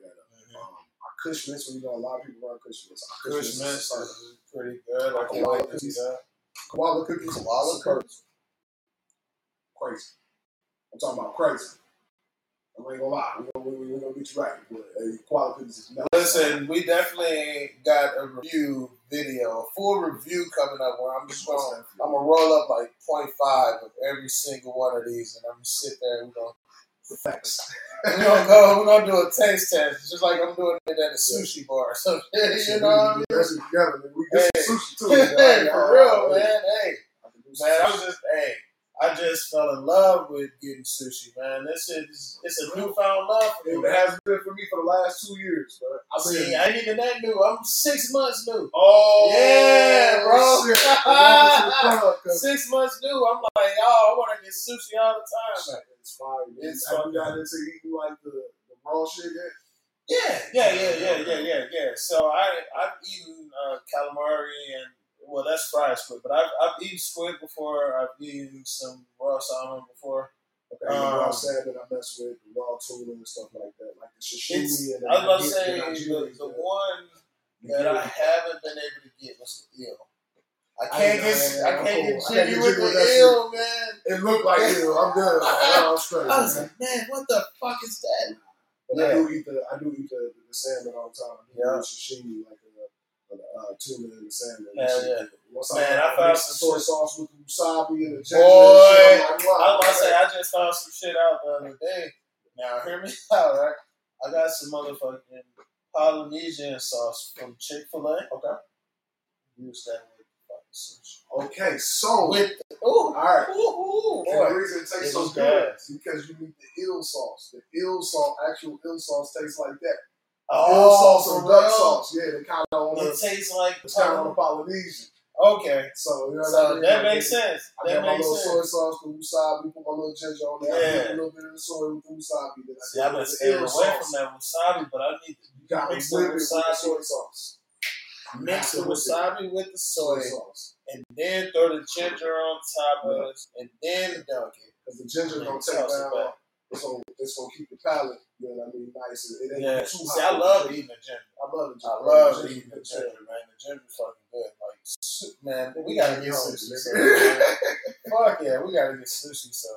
that up. Our Kush Mints, we know a lot of people run Kush Mints. Christmas, Our Kush Mints Mints is is pretty good. Like Okay, you like cookies. huh? Koala cookies. Koala cookies. Crazy. I'm talking about crazy. I ain't gonna lie. We're gonna, we, we gonna get you right. But, uh, koala cookies is nuts. Listen, we definitely got a review video, a full review coming up where I'm just going to I'm gonna roll up like 0.5 of every single one of these, and I'm gonna sit there and we're gonna Facts. <laughs> we're gonna go we're gonna do a taste test, just like I'm doing it at a sushi bar or something. <laughs> you know what I mean? That's together. We get some sushi too. <laughs> Hey, uh, for real, man. Hey, I can do some man, I was just hey, I just fell in love with getting sushi, man. This is it's a newfound love for me. It has been for me for the last two years, bro. Been See, I ain't even that new. I'm six months new. Oh, Yeah, bro. Shit. Welcome to the club, 'cause Six months new. I'm like, oh, I want to get sushi all the time. It's fire. man. It's Have fun. you got into eating like the, the raw shit yet? Yeah, yeah, yeah, yeah, yeah, yeah, yeah. So I I've eaten uh, calamari and well that's fried squid, but I've I've eaten squid before. I've eaten some raw salmon before. Okay, Um, raw salmon I mess with, raw tuna and stuff like that, like the sashimi and I was about to say the the, nigiri, the the- one that I haven't been able to get was the eel. I I can't know, get I I'm can't cool. get I jiggy with the eel, man. It looked like it. I'm good. I'm straight. <laughs> I was man. like, man, what the fuck is that? But Yeah. I do eat the I do eat the, the salmon all the time. I do Yeah. sashimi like a, a, uh tuna and the salmon. Hell yeah. Once Man, I I found the some soy sauce with the wasabi and the ginger. Boy, and shit, I'm like, wow, I was about to say. I just found some shit out the other day. Now, hear me <laughs> out, right? I got some motherfucking Polynesian sauce from Chick fil A. Okay. Use that with fucking sushi. Okay, so With, ooh, all right. ooh, ooh, And the reason it tastes It so was good is because you need the eel sauce. The eel sauce, actual eel sauce, tastes like that. Oh, eel Oh, sauce or duck sauce. Yeah, they kind of on It the, tastes like it's kind of on the Polynesian. Okay, So you know what I mean? that makes sense. I That got my makes little soy sense. sauce, the wasabi, put my little ginger on there. I put a little bit of the soy with the wasabi. Then I See, I've been the staying away sauce. from that wasabi, but I need to You got to mix whip the it with the wasabi. soy sauce. Mix the Have to whip wasabi with the soy, sauce. and then throw the ginger on top of it, uh-huh. and then dunk it. Because the ginger And gonna take toss it down. It's gonna, it's gonna keep the palate, you know what I mean, nice. It ain't Yeah, too see, hot. I love eating the ginger. I love the ginger. I love eating the ginger, man. The ginger's fucking good. Like, man, we gotta get sushi. man. Fuck yeah, we gotta get sushi, son.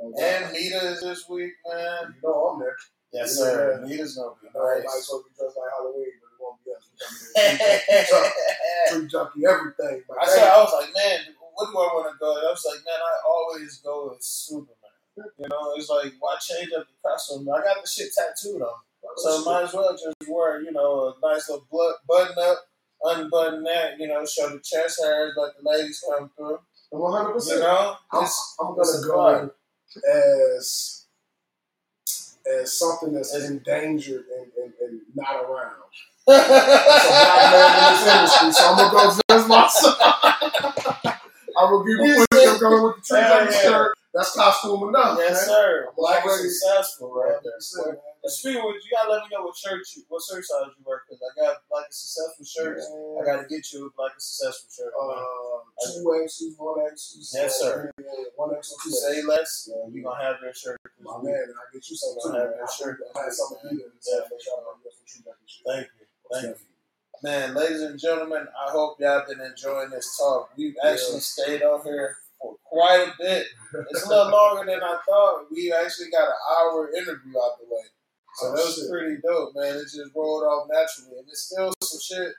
No oh, And doubt. Nita is this week, man. you know I'm there. Yes, Yeah. sir. Nita's gonna be I know everybody's nice. supposed to be dressed like Halloween, but it won't be us. We coming in Tree Junkie, everything. I said, I was like, man, what do I want to go? And I was like, man, I always go with Superman. You know, it's like, why change up the costume? I got the shit tattooed on. So might as well just wear, you know, a nice little button up, unbutton that, you know, show the chest hairs, let the ladies come through. 100. You percent know, I'm, I'm gonna a go as as something that's endangered and, and, and not around. That's a black man in this industry, so I'm gonna go just myself. I'm gonna push. I'm going with the tree Hell junkie yeah. shirt. That's costume enough, yes, man. sir. Black and already- successful right there. 100%, man. But speaking which, you gotta let me know what shirt you, what shirt size you wear, because I got Black and Successful shirts. I gotta get you a Black and Successful shirt. Uh, two X's, one X's. Yes, sir. One X two Say less, Yeah, you gonna have your shirt. My man, I get you something. Have your shirt. I had something. Yeah. Make sure I get some tree junkie shit. Thank you. Thank you. Man, ladies and gentlemen, I hope y'all been enjoying this talk. We've actually stayed on here for quite a bit. It's a little longer than I thought. We actually got an hour interview out the way. So Oh, that was shit. pretty dope, man. It just rolled off naturally. And it's still some shit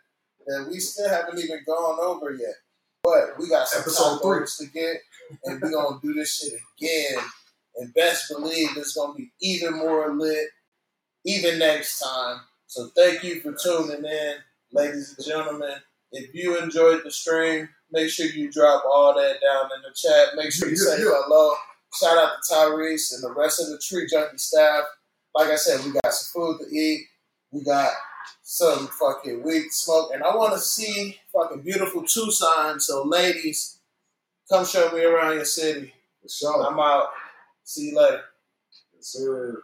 that we still haven't even gone over yet. But we got some Episode three. to get, and we're going to do this shit again. And best believe it's going to be even more lit, even next time. So thank you for tuning in, ladies and gentlemen. If you enjoyed the stream, make sure you drop all that down in the chat. Make sure you say hello. Shout out to Tyrese and the rest of the Tree Junkie staff. Like I said, we got some food to eat. We got some fucking weed to smoke. And I want to see fucking beautiful Tucson. So, ladies, come show me around your city. For sure. I'm out. See you later. Yes, sir.